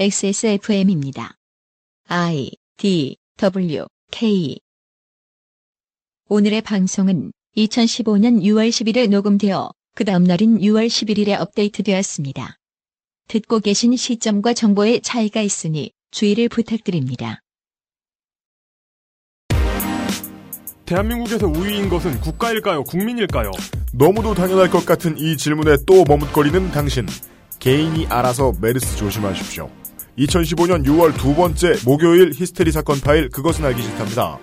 XSFM입니다. I D W K 오늘의 방송은 2015년 6월 10일에 녹음되어 그 다음 날인 6월 11일에 업데이트되었습니다. 듣고 계신 시점과 정보의 차이가 있으니 주의를 부탁드립니다. 대한민국에서 우위인 것은 국가일까요? 국민일까요? 너무도 당연할 것 같은 이 질문에 또 머뭇거리는 당신. 개인이 알아서 메르스 조심하십시오. 2015년 6월 두 번째 목요일 히스테리 사건 파일 그것은 알기 싫답니다.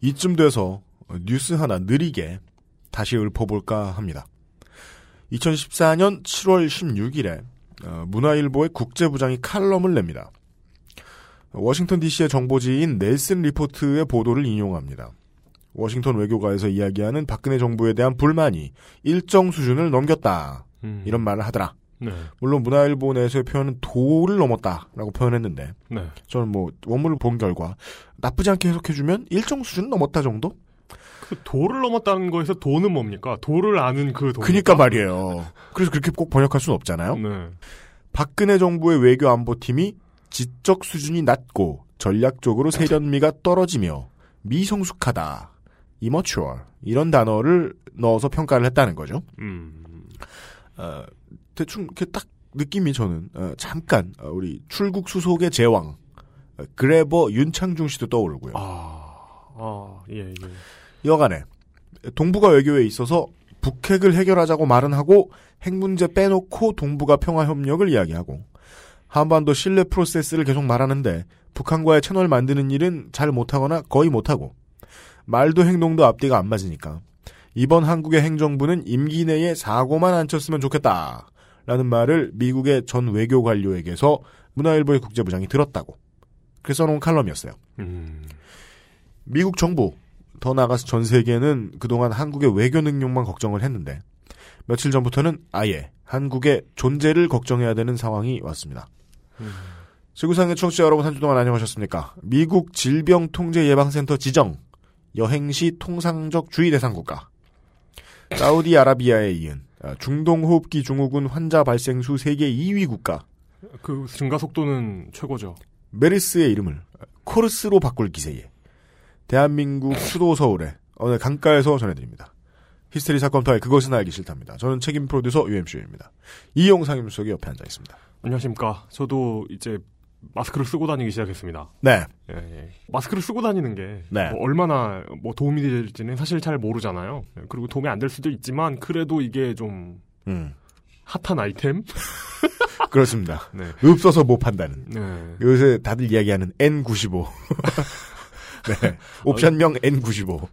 이쯤 돼서 뉴스 하나 느리게 다시 읊어볼까 합니다. 2014년 7월 16일에 어, 문화일보의 국제부장이 칼럼을 냅니다. 워싱턴 DC의 정보지인 넬슨 리포트의 보도를 인용합니다. 워싱턴 외교가에서 이야기하는 박근혜 정부에 대한 불만이 일정 수준을 넘겼다. 음. 이런 말을 하더라. 네. 물론 문화일보 내에서의 표현은 도를 넘었다라고 표현했는데 네. 저는 뭐 원문을 본 결과 나쁘지 않게 해석해주면 일정 수준 넘었다 정도? 그 도를 넘었다는 거에서 도는 뭡니까? 도를 아는 그 도. 그니까 말이에요. 그래서 그렇게 꼭 번역할 수는 없잖아요. 네. 박근혜 정부의 외교 안보팀이 지적 수준이 낮고 전략적으로 세련미가 떨어지며 미성숙하다, immature 이런 단어를 넣어서 평가를 했다는 거죠. 음. 어, 대충 이렇게 딱 느낌이 저는 어, 잠깐 어, 우리 출국 수속의 제왕 어, 그래버 윤창중 씨도 떠오르고요. 아. 아, 예, 예. 여간에 동북아 외교에 있어서 북핵을 해결하자고 말은 하고 핵 문제 빼놓고 동북아 평화 협력을 이야기하고 한반도 신뢰 프로세스를 계속 말하는데 북한과의 채널 만드는 일은 잘 못하거나 거의 못하고 말도 행동도 앞뒤가 안 맞으니까 이번 한국의 행정부는 임기 내에 사고만 안 쳤으면 좋겠다. 라는 말을 미국의 전 외교 관료에게서 문화일보의 국제부장이 들었다고. 그래서 써놓은 칼럼이었어요. 음. 미국 정부, 더 나아가서 전 세계는 그동안 한국의 외교 능력만 걱정을 했는데 며칠 전부터는 아예 한국의 존재를 걱정해야 되는 상황이 왔습니다. 음. 지구상의 청취자 여러분 한 주 동안 안녕하셨습니까? 미국 질병통제예방센터 지정 여행시 통상적 주의 대상 국가 사우디아라비아에 이은 아, 중동호흡기 증후군 환자 발생 수 세계 2위 국가 그 증가 속도는 최고죠. 메르스의 이름을 코르스로 바꿀 기세에 대한민국 수도 서울에 어느 강가에서 전해드립니다. 히스테리 사건 파일 그것은 알기 싫답니다. 저는 책임 프로듀서 UMC입니다. 이용상 임수석이 옆에 앉아 있습니다. 안녕하십니까. 저도 이제 마스크를 쓰고 다니기 시작했습니다. 네, 예, 예. 마스크를 쓰고 다니는 게 네. 뭐 얼마나 뭐 도움이 될지는 사실 잘 모르잖아요. 예, 그리고 도움이 안 될 수도 있지만 그래도 이게 좀 음, 핫한 아이템? 그렇습니다. 네. 없어서 못 판다는. 네. 요새 다들 이야기하는 N95. 네, 옵션명 N95.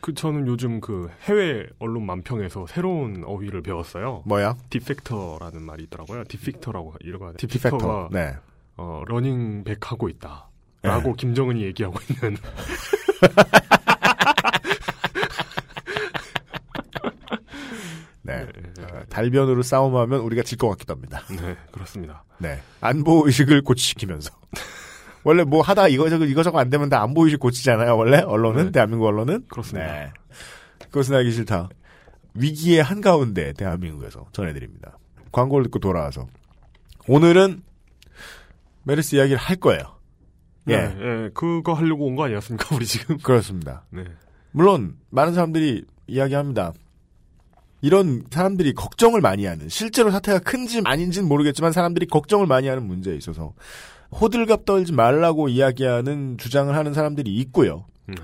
그 저는 요즘 그 해외 언론 만평에서 새로운 어휘를 배웠어요. 뭐야? defector라는 말이 있더라고요. defector라고 이러고 defector. defector가 네. 어, running back 하고 있다. 라고 김정은이 얘기하고 있는. 네. 네, 어, 달변으로 싸움하면 우리가 질 것 같기도 합니다. 네, 그렇습니다. 네. 안보 의식을 고치시키면서. 원래 뭐 하다 이거저거 이거저거 안 되면 다 안보 의식 고치잖아요. 원래 언론은 네. 대한민국 언론은 그렇습니다. 네. 그것은 알기 싫다. 위기의 한가운데 대한민국에서 전해드립니다. 광고를 듣고 돌아와서 오늘은 메르스 이야기를 할 거예요. 예, 네, 예, 그거 하려고 온 거 아니었습니까, 우리 지금? 그렇습니다. 네. 물론 많은 사람들이 이야기합니다. 이런 사람들이 걱정을 많이 하는 실제로 사태가 큰지 아닌지는 모르겠지만 사람들이 걱정을 많이 하는 문제에 있어서 호들갑 떨지 말라고 이야기하는 주장을 하는 사람들이 있고요. 네.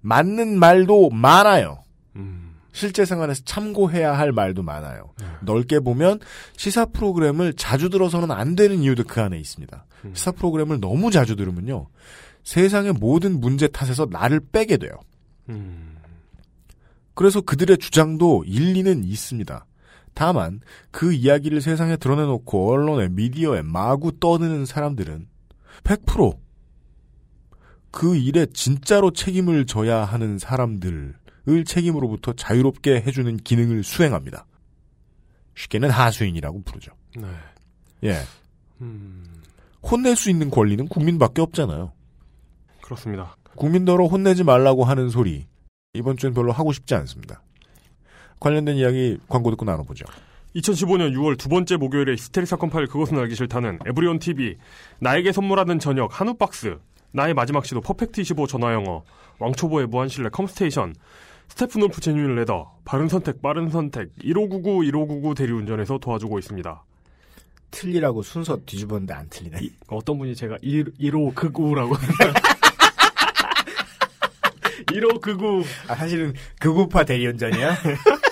맞는 말도 많아요. 음, 실제 생활에서 참고해야 할 말도 많아요. 네. 넓게 보면 시사 프로그램을 자주 들어서는 안 되는 이유도 그 안에 있습니다. 음. 시사 프로그램을 너무 자주 들으면요. 세상의 모든 문제 탓에서 나를 빼게 돼요. 음, 그래서 그들의 주장도 일리는 있습니다. 다만 그 이야기를 세상에 드러내놓고 언론에 미디어에 마구 떠드는 사람들은 100%그 일에 진짜로 책임을 져야 하는 사람들을 책임으로부터 자유롭게 해주는 기능을 수행합니다. 쉽게는 하수인이라고 부르죠. 네. 예. 음, 혼낼 수 있는 권리는 국민밖에 없잖아요. 그렇습니다. 국민더러 혼내지 말라고 하는 소리 이번 주엔 별로 하고 싶지 않습니다. 관련된 이야기 광고 듣고 나눠보죠. 2015년 6월 두 번째 목요일에 히스테리 사건 파일 그것은 알기 싫다는 에브리온 TV, 나에게 선물하는 저녁 한우 박스, 나의 마지막 시도 퍼펙트 25 전화 영어, 왕초보의 무한실내 컴스테이션, 스테프놀프 genuine leather, 바른 선택 빠른 선택, 1599 1599 대리운전에서 도와주고 있습니다. 틀리라고 순서 뒤집었는데 안 틀리네. 이- 어떤 분이 제가 1, 1599라고 1599 아, 사실은 극우파 대리운전이야?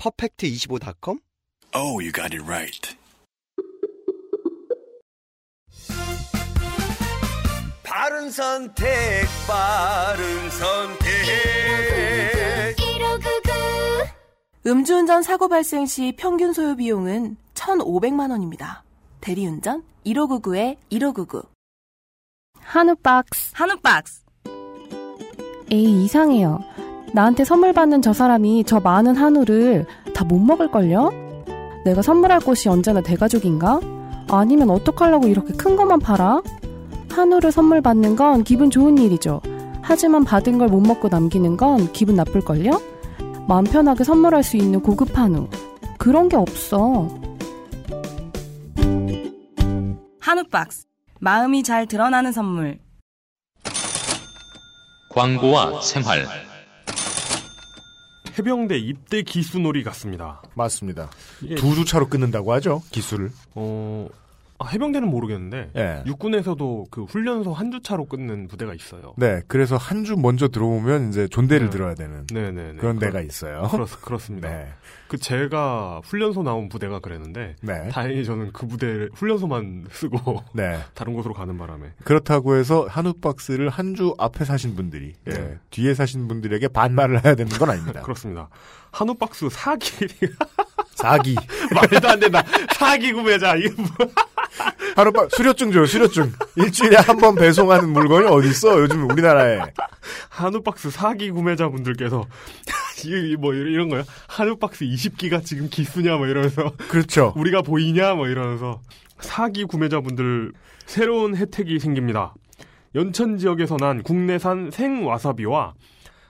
퍼펙트25.com? Oh, you got it right. 바른 선택, 바른 선택. 음주운전 사고 발생 시 평균 소요 비용은 1,500만 원입니다. 대리운전 1599에 1599. 한우 박스. 한우 박스. 에이, 이상해요. 나한테 선물 받는 저 사람이 저 많은 한우를 다 못 먹을걸요? 내가 선물할 곳이 언제나 대가족인가? 아니면 어떡하려고 이렇게 큰 것만 팔아? 한우를 선물 받는 건 기분 좋은 일이죠. 하지만 받은 걸 못 먹고 남기는 건 기분 나쁠걸요? 마음 편하게 선물할 수 있는 고급 한우. 그런 게 없어. 한우 박스. 마음이 잘 드러나는 선물. 광고와 생활 해병대 입대 기수놀이 같습니다. 맞습니다. 두 주차로 끊는다고 하죠, 기술을. 어, 아, 해병대는 모르겠는데 예. 육군에서도 그 훈련소 한 주 차로 끊는 부대가 있어요. 네, 그래서 한 주 먼저 들어오면 이제 존대를 네. 들어야 되는 네네네. 그런 그렇- 데가 있어요. 그렇, 그렇습니다. 네. 그 제가 훈련소 나온 부대가 그랬는데 네. 다행히 저는 그 부대 훈련소만 쓰고 네. 다른 곳으로 가는 바람에 그렇다고 해서 한우 박스를 한 주 앞에 사신 분들이 예, 네. 뒤에 사신 분들에게 반말을 해야 되는 건 아닙니다. 그렇습니다. 한우 박스 사기 사기. 말도 안 된다. 사기 구매자 이거 뭐. 한우 박 수료증 줘요, 수료증. 일주일에 한 번 배송하는 물건이 어디 있어? 요즘 우리나라에. 한우 박스 사기 구매자분들께서 이- 뭐 이런 이런 거요. 한우 박스 20기가 지금 기수냐 뭐 이러면서 그렇죠. 우리가 보이냐 뭐 이러면서 사기 구매자분들 새로운 혜택이 생깁니다. 연천 지역에서 난 국내산 생와사비와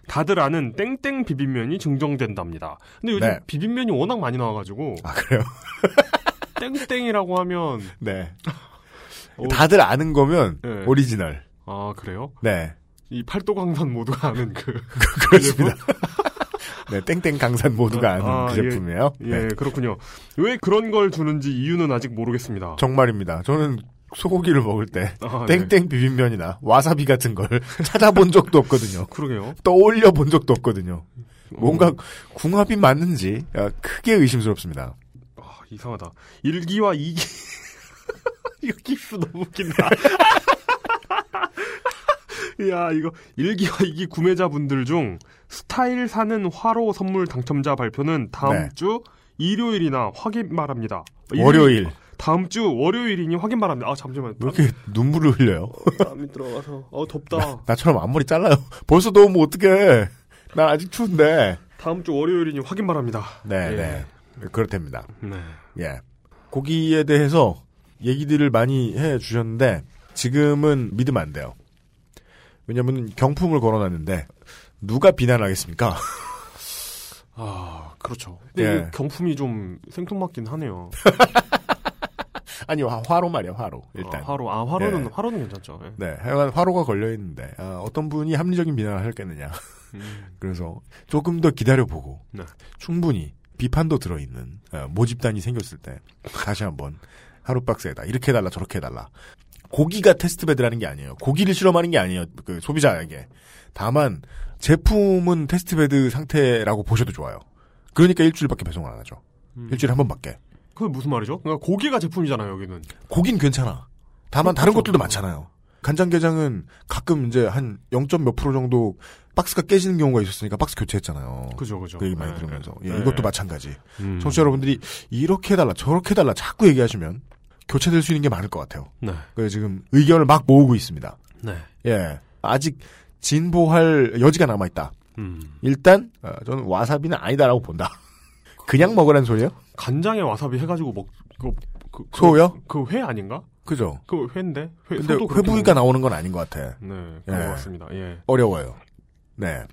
다들 아는 땡땡 비빔면이 증정된답니다. 근데 요즘 네. 비빔면이 워낙 많이 나와가지고 아, 그래요? 땡땡이라고 하면 네. 어, 다들 아는 거면 네. 오리지널. 아 그래요? 네. 이 팔도 강산 모두가 아는 그 그렇습니다. 네, 땡땡 강산 모두가 아는 아, 그 예. 제품이에요. 예 네. 그렇군요. 왜 그런 걸 주는지 이유는 아직 모르겠습니다. 정말입니다. 저는 소고기를 먹을 때 아, 네. 땡땡 비빔면이나 와사비 같은 걸 찾아본 적도 없거든요. 그러게요. 떠올려 본 적도 없거든요. 뭔가 궁합이 맞는지 아, 크게 의심스럽습니다. 아, 이상하다. 1기와 2기. 이거 기수 너무 웃긴다. 야, 이거 1기와 2기 구매자분들 중 스타일 사는 화로 선물 당첨자 발표는 다음 네. 주 일요일이나 확인. 일요일- 월요일 다음 주 월요일이니 확인 바랍니다. 아, 잠시만. 왜 이렇게 눈물을 흘려요? 땀이 들어가서. 어, 덥다. 나처럼 앞머리 잘라요. 벌써 너무 어떡해. 난 아직 추운데. 다음 주 월요일이니 확인 바랍니다. 네, 예. 네. 그렇답니다. 네. 예. 고기에 대해서 얘기들을 많이 해 주셨는데 지금은 믿으면 안 돼요. 왜냐면 경품을 걸어놨는데 누가 비난하겠습니까? 아, 그렇죠. 근데 예. 경품이 좀 생뚱맞긴 하네요. 아니 화- 화로 말이야 화로 일단. 아, 화로. 아, 화로는, 예. 화로는 괜찮죠. 예. 네, 하여간 화로가 걸려 있는데 아, 어떤 분이 합리적인 비난을 하겠느냐. 음. 그래서 조금 더 기다려보고 네. 충분히 비판도 들어있는 어, 모집단이 생겼을 때 다시 한번 하루박스에다 이렇게 해달라 저렇게 해달라 고기가 test bed라는 게 아니에요 고기를 실험하는 게 아니에요 그 소비자에게 다만 제품은 test bed 상태라고 보셔도 좋아요 그러니까 일주일밖에 배송을 안 하죠. 음. 일주일에 한 번밖에. 그게 무슨 말이죠? 그러니까 고기가 제품이잖아요, 여기는. 고긴 괜찮아. 다만 다른 그렇죠. 것들도 많잖아요. 간장게장은 가끔 이제 한 0. 몇 프로 정도 박스가 깨지는 경우가 있었으니까 박스 교체했잖아요. 그죠, 그죠. 그 얘기 많이 네, 들으면서. 네. 예, 네. 이것도 마찬가지. 음. 청취자 여러분들이 이렇게 해달라, 저렇게 해달라 자꾸 얘기하시면 교체될 수 있는 게 많을 것 같아요. 네. 그래서 지금 의견을 막 모으고 있습니다. 네. 예. 아직 진보할 여지가 남아있다. 음. 일단, 어, 저는 와사비는 아니다라고 본다. 그냥 먹으라는 소리예요? 간장에 와사비 해가지고 먹, 그, 그, 그- 소요? 그 회 아닌가? 그죠? 그 회인데? 회, 근데 회부위가 나오는 건 아닌 것 같아. 네, 그런 예. 것 같습니다. 예. 어려워요. 네.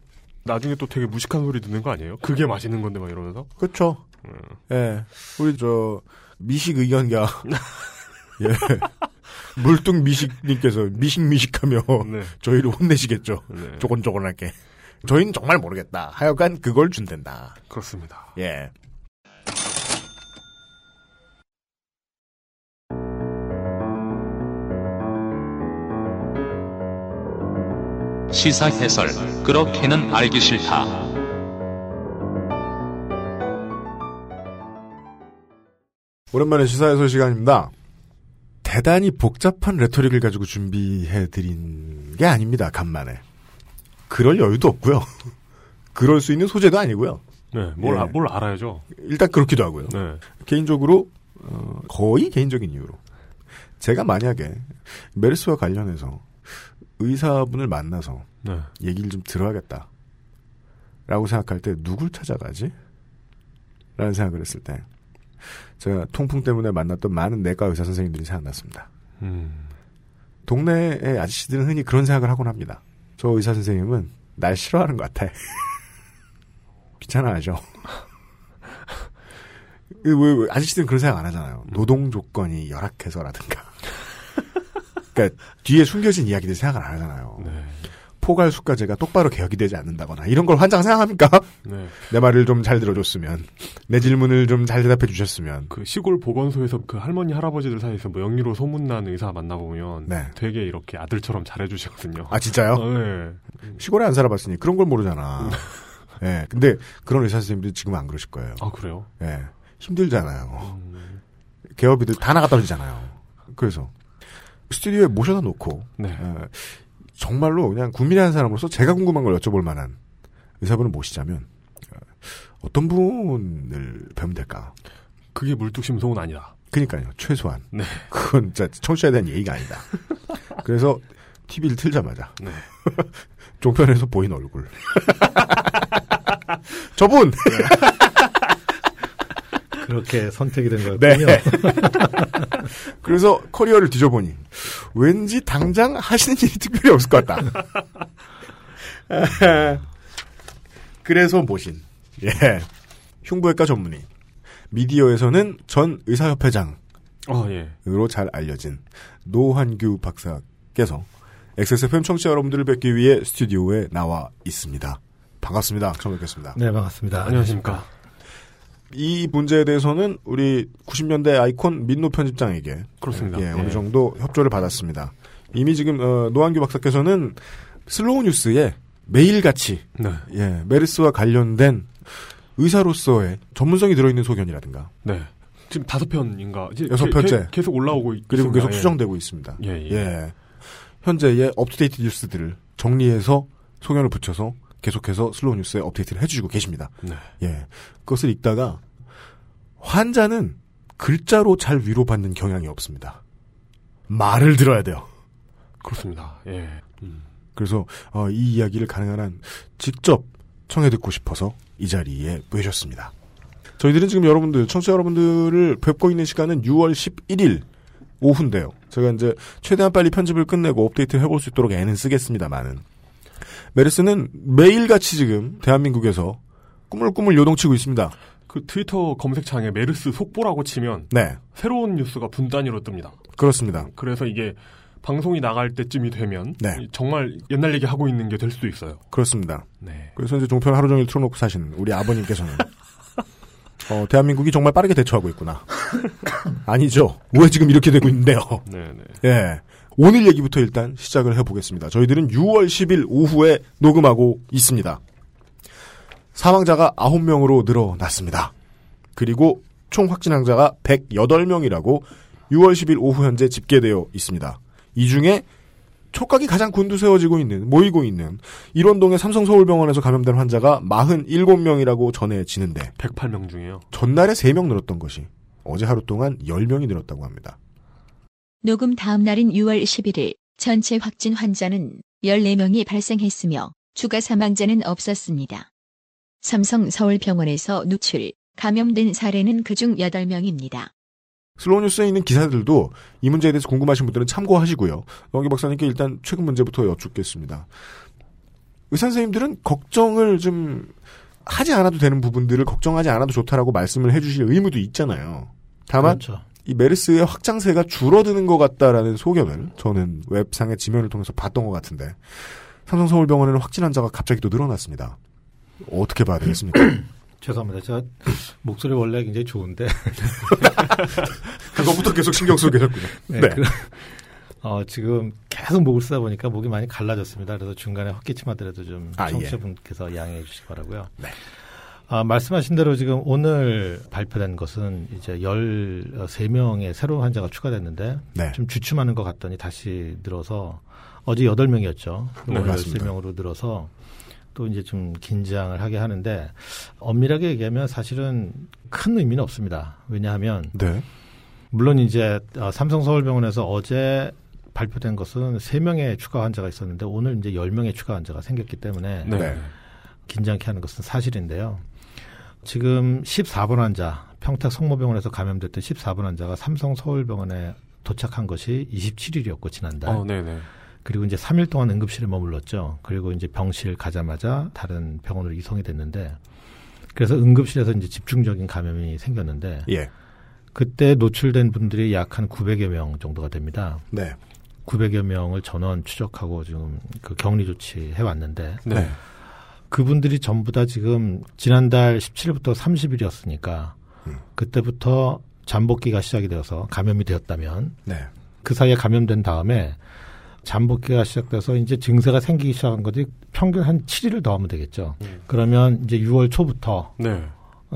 나중에 또 되게 무식한 소리 듣는 거 아니에요? 그게 맛있는 건데 막 이러면서? 그렇죠. 음. 예. 우리 저 미식 의견가 예. 물뚱 미식님께서 미식 미식하며 네. 저희를 혼내시겠죠. 네. 조곤조곤하게. 저희는 정말 모르겠다. 하여간 그걸 준댄다. 그렇습니다. 예. 시사 해설. 그렇게는 알기 싫다. 오랜만에 시사해설 시간입니다. 대단히 복잡한 레토릭을 가지고 준비해드린 게 아닙니다. 간만에. 그럴 여유도 없고요. 그럴 수 있는 소재도 아니고요. 네, 뭘, 예. 아- 뭘 알아야죠. 일단 그렇기도 하고요. 네. 개인적으로 어, 거의 개인적인 이유로 제가 만약에 메르스와 관련해서 의사분을 만나서 네. 얘기를 좀 들어야겠다 라고 생각할 때 누굴 찾아가지? 라는 생각을 했을 때 제가 통풍 때문에 만났던 많은 내과 의사 선생님들이 생각났습니다. 음. 동네의 아저씨들은 흔히 그런 생각을 하곤 합니다. 저 의사 선생님은 날 싫어하는 것 같아. 귀찮아하죠. 왜, 왜, 아저씨들은 그런 생각 안 하잖아요. 노동 조건이 열악해서라든가. 그러니까 뒤에 숨겨진 이야기들 생각을 안 하잖아요. 네. 포괄 수가제가 똑바로 개혁이 되지 않는다거나 이런 걸 환장 생각합니까? 네. 내 말을 좀 잘 들어줬으면 내 질문을 좀 잘 대답해 주셨으면 그 시골 보건소에서 그 할머니, 할아버지들 사이에서 뭐 영리로 소문난 의사 만나보면 네. 되게 이렇게 아들처럼 잘해주시거든요. 아 진짜요? 어, 네. 시골에 안 살아봤으니 그런 걸 모르잖아. 예. 근데 그런 의사 선생님들이 지금 안 그러실 거예요. 아, 그래요? 예. 힘들잖아요. 음, 개업이들 다 나갔다 오잖아요. 그래서 스튜디오에 모셔다 놓고 네. 예, 정말로 그냥 국민의 한 사람으로서 제가 궁금한 걸 여쭤볼 만한 의사분을 모시자면 어, 어떤 분을 배우면 될까? 그게 물뚝심송은 아니다. 그니까요. 최소한. 네. 그건 진짜 청취자에 대한 예의가 아니다. 그래서 TV를 틀자마자 네. 종편에서 보인 얼굴. 저분. 그렇게 선택이 된 네. 거였군요. 그래서 커리어를 뒤져보니 왠지 당장 하시는 일이 특별히 없을 것 같다. 그래서 모신 예 흉부외과 전문의 미디어에서는 전 의사협회장으로 어, 예. 잘 알려진 노한규 박사께서 XSFM 청취자 여러분들을 뵙기 위해 스튜디오에 나와 있습니다. 반갑습니다. 처음 뵙겠습니다. 네, 반갑습니다. 안녕하십니까. 이 문제에 대해서는 우리 90년대 아이콘 민노 편집장에게 그렇습니다. 예, 예. 어느 정도 협조를 받았습니다. 이미 지금 어, 노한규 박사께서는 슬로우 뉴스에 매일같이 네. 예, 메르스와 관련된 의사로서의 전문성이 들어있는 소견이라든가 네. 지금 다섯 편인가? 이제 여섯 게- 편째. 게- 계속 올라오고 있, 그리고 있습니다. 계속 예. 수정되고 있습니다. 예, 예. 예. 현재의 up-to-date 뉴스들을 정리해서 소견을 붙여서 계속해서 슬로우 뉴스에 업데이트를 해주시고 계십니다. 네. 예. 그것을 읽다가 환자는 글자로 잘 위로받는 경향이 없습니다. 말을 들어야 돼요. 그렇습니다. 예. 음. 그래서 어, 이 이야기를 가능한 한 직접 청해 듣고 싶어서 이 자리에 모셨습니다. 저희들은 지금 여러분들, 청취자 여러분들을 뵙고 있는 시간은 6월 11일 오후인데요. 제가 이제 최대한 빨리 편집을 끝내고 업데이트를 해볼 수 있도록 애는 쓰겠습니다만은 메르스는 매일같이 지금 대한민국에서 꾸물꾸물 요동치고 있습니다. 그 트위터 검색창에 메르스 속보라고 치면 네, 새로운 뉴스가 분 단위로 뜹니다. 그렇습니다. 그래서 이게 방송이 나갈 때쯤이 되면 네. 정말 옛날 얘기 하고 있는 게 될 수도 있어요. 그렇습니다. 네. 그래서 이제 종편 하루 종일 틀어놓고 사시는 우리 아버님께서는 어, 대한민국이 정말 빠르게 대처하고 있구나. 아니죠. 왜 지금 이렇게 되고 있는데요. 네, 네. 예. 오늘 얘기부터 일단 시작을 해보겠습니다. 저희들은 6월 10일 오후에 녹음하고 있습니다. 사망자가 9명으로 늘어났습니다. 그리고 총 확진 환자가 108명이라고 6월 10일 오후 현재 집계되어 있습니다. 이 중에 촉각이 가장 곤두세워지고 있는, 모이고 있는 일원동의 삼성서울병원에서 감염된 환자가 47명이라고 전해지는데 108명 중에요. 전날에 3명 늘었던 것이 어제 하루 동안 10명이 늘었다고 합니다. 녹음 다음 날인 6월 11일 전체 확진 환자는 14명이 발생했으며 추가 사망자는 없었습니다. 삼성 서울병원에서 누출, 감염된 사례는 그중 8명입니다. 슬로우 뉴스에 있는 기사들도 이 문제에 대해서 궁금하신 분들은 참고하시고요. 영기 박사님께 일단 최근 문제부터 여쭙겠습니다. 의사 선생님들은 걱정을 좀 하지 않아도 되는 부분들을 걱정하지 않아도 좋다라고 말씀을 해주실 의무도 있잖아요. 다만 그렇죠. 이 메르스의 확장세가 줄어드는 것 같다라는 소견을 저는 웹상의 지면을 통해서 봤던 것 같은데 삼성서울병원에는 확진 환자가 갑자기 또 늘어났습니다. 어떻게 봐야 되겠습니까? 죄송합니다. 제가 목소리 원래 굉장히 좋은데 그것부터 계속 신경 쓰고 계셨군요. 네. 네. 그, 어, 지금 계속 목을 쓰다 보니까 목이 많이 갈라졌습니다. 그래서 중간에 헛기침하더라도 좀 아, 예. 청취자분께서 양해해 주시기 바라고요. 네. 아, 말씀하신 대로 지금 오늘 발표된 것은 이제 13명의 새로운 환자가 추가됐는데 네. 좀 주춤하는 것 같더니 다시 늘어서 어제 8명이었죠. 네, 오늘 맞습니다. 13명으로 늘어서 또 이제 좀 긴장을 하게 하는데 엄밀하게 얘기하면 사실은 큰 의미는 없습니다. 왜냐하면 네. 물론 이제 어, 삼성서울병원에서 어제 발표된 것은 3명의 추가 환자가 있었는데 오늘 이제 10명의 추가 환자가 생겼기 때문에 네. 네. 긴장케 하는 것은 사실인데요. 지금 14번 환자, 평택 성모병원에서 감염됐던 14번 환자가 삼성 서울병원에 도착한 것이 27일이었고 지난달. 어, 네네. 그리고 이제 3일 동안 응급실에 머물렀죠. 그리고 이제 병실 가자마자 다른 병원으로 이송이 됐는데 그래서 응급실에서 이제 집중적인 감염이 생겼는데 예. 그때 노출된 분들이 약 한 900여 명 정도가 됩니다. 네. 900여 명을 전원 추적하고 지금 그 격리 조치 해 왔는데 네. 그분들이 전부 다 지금 지난달 17일부터 30일이었으니까 음. 그때부터 잠복기가 시작이 되어서 감염이 되었다면 네. 그 사이에 감염된 다음에 잠복기가 시작돼서 이제 증세가 생기기 시작한 것이 평균 한 7일을 더 하면 되겠죠. 음. 그러면 이제 6월 초부터 네.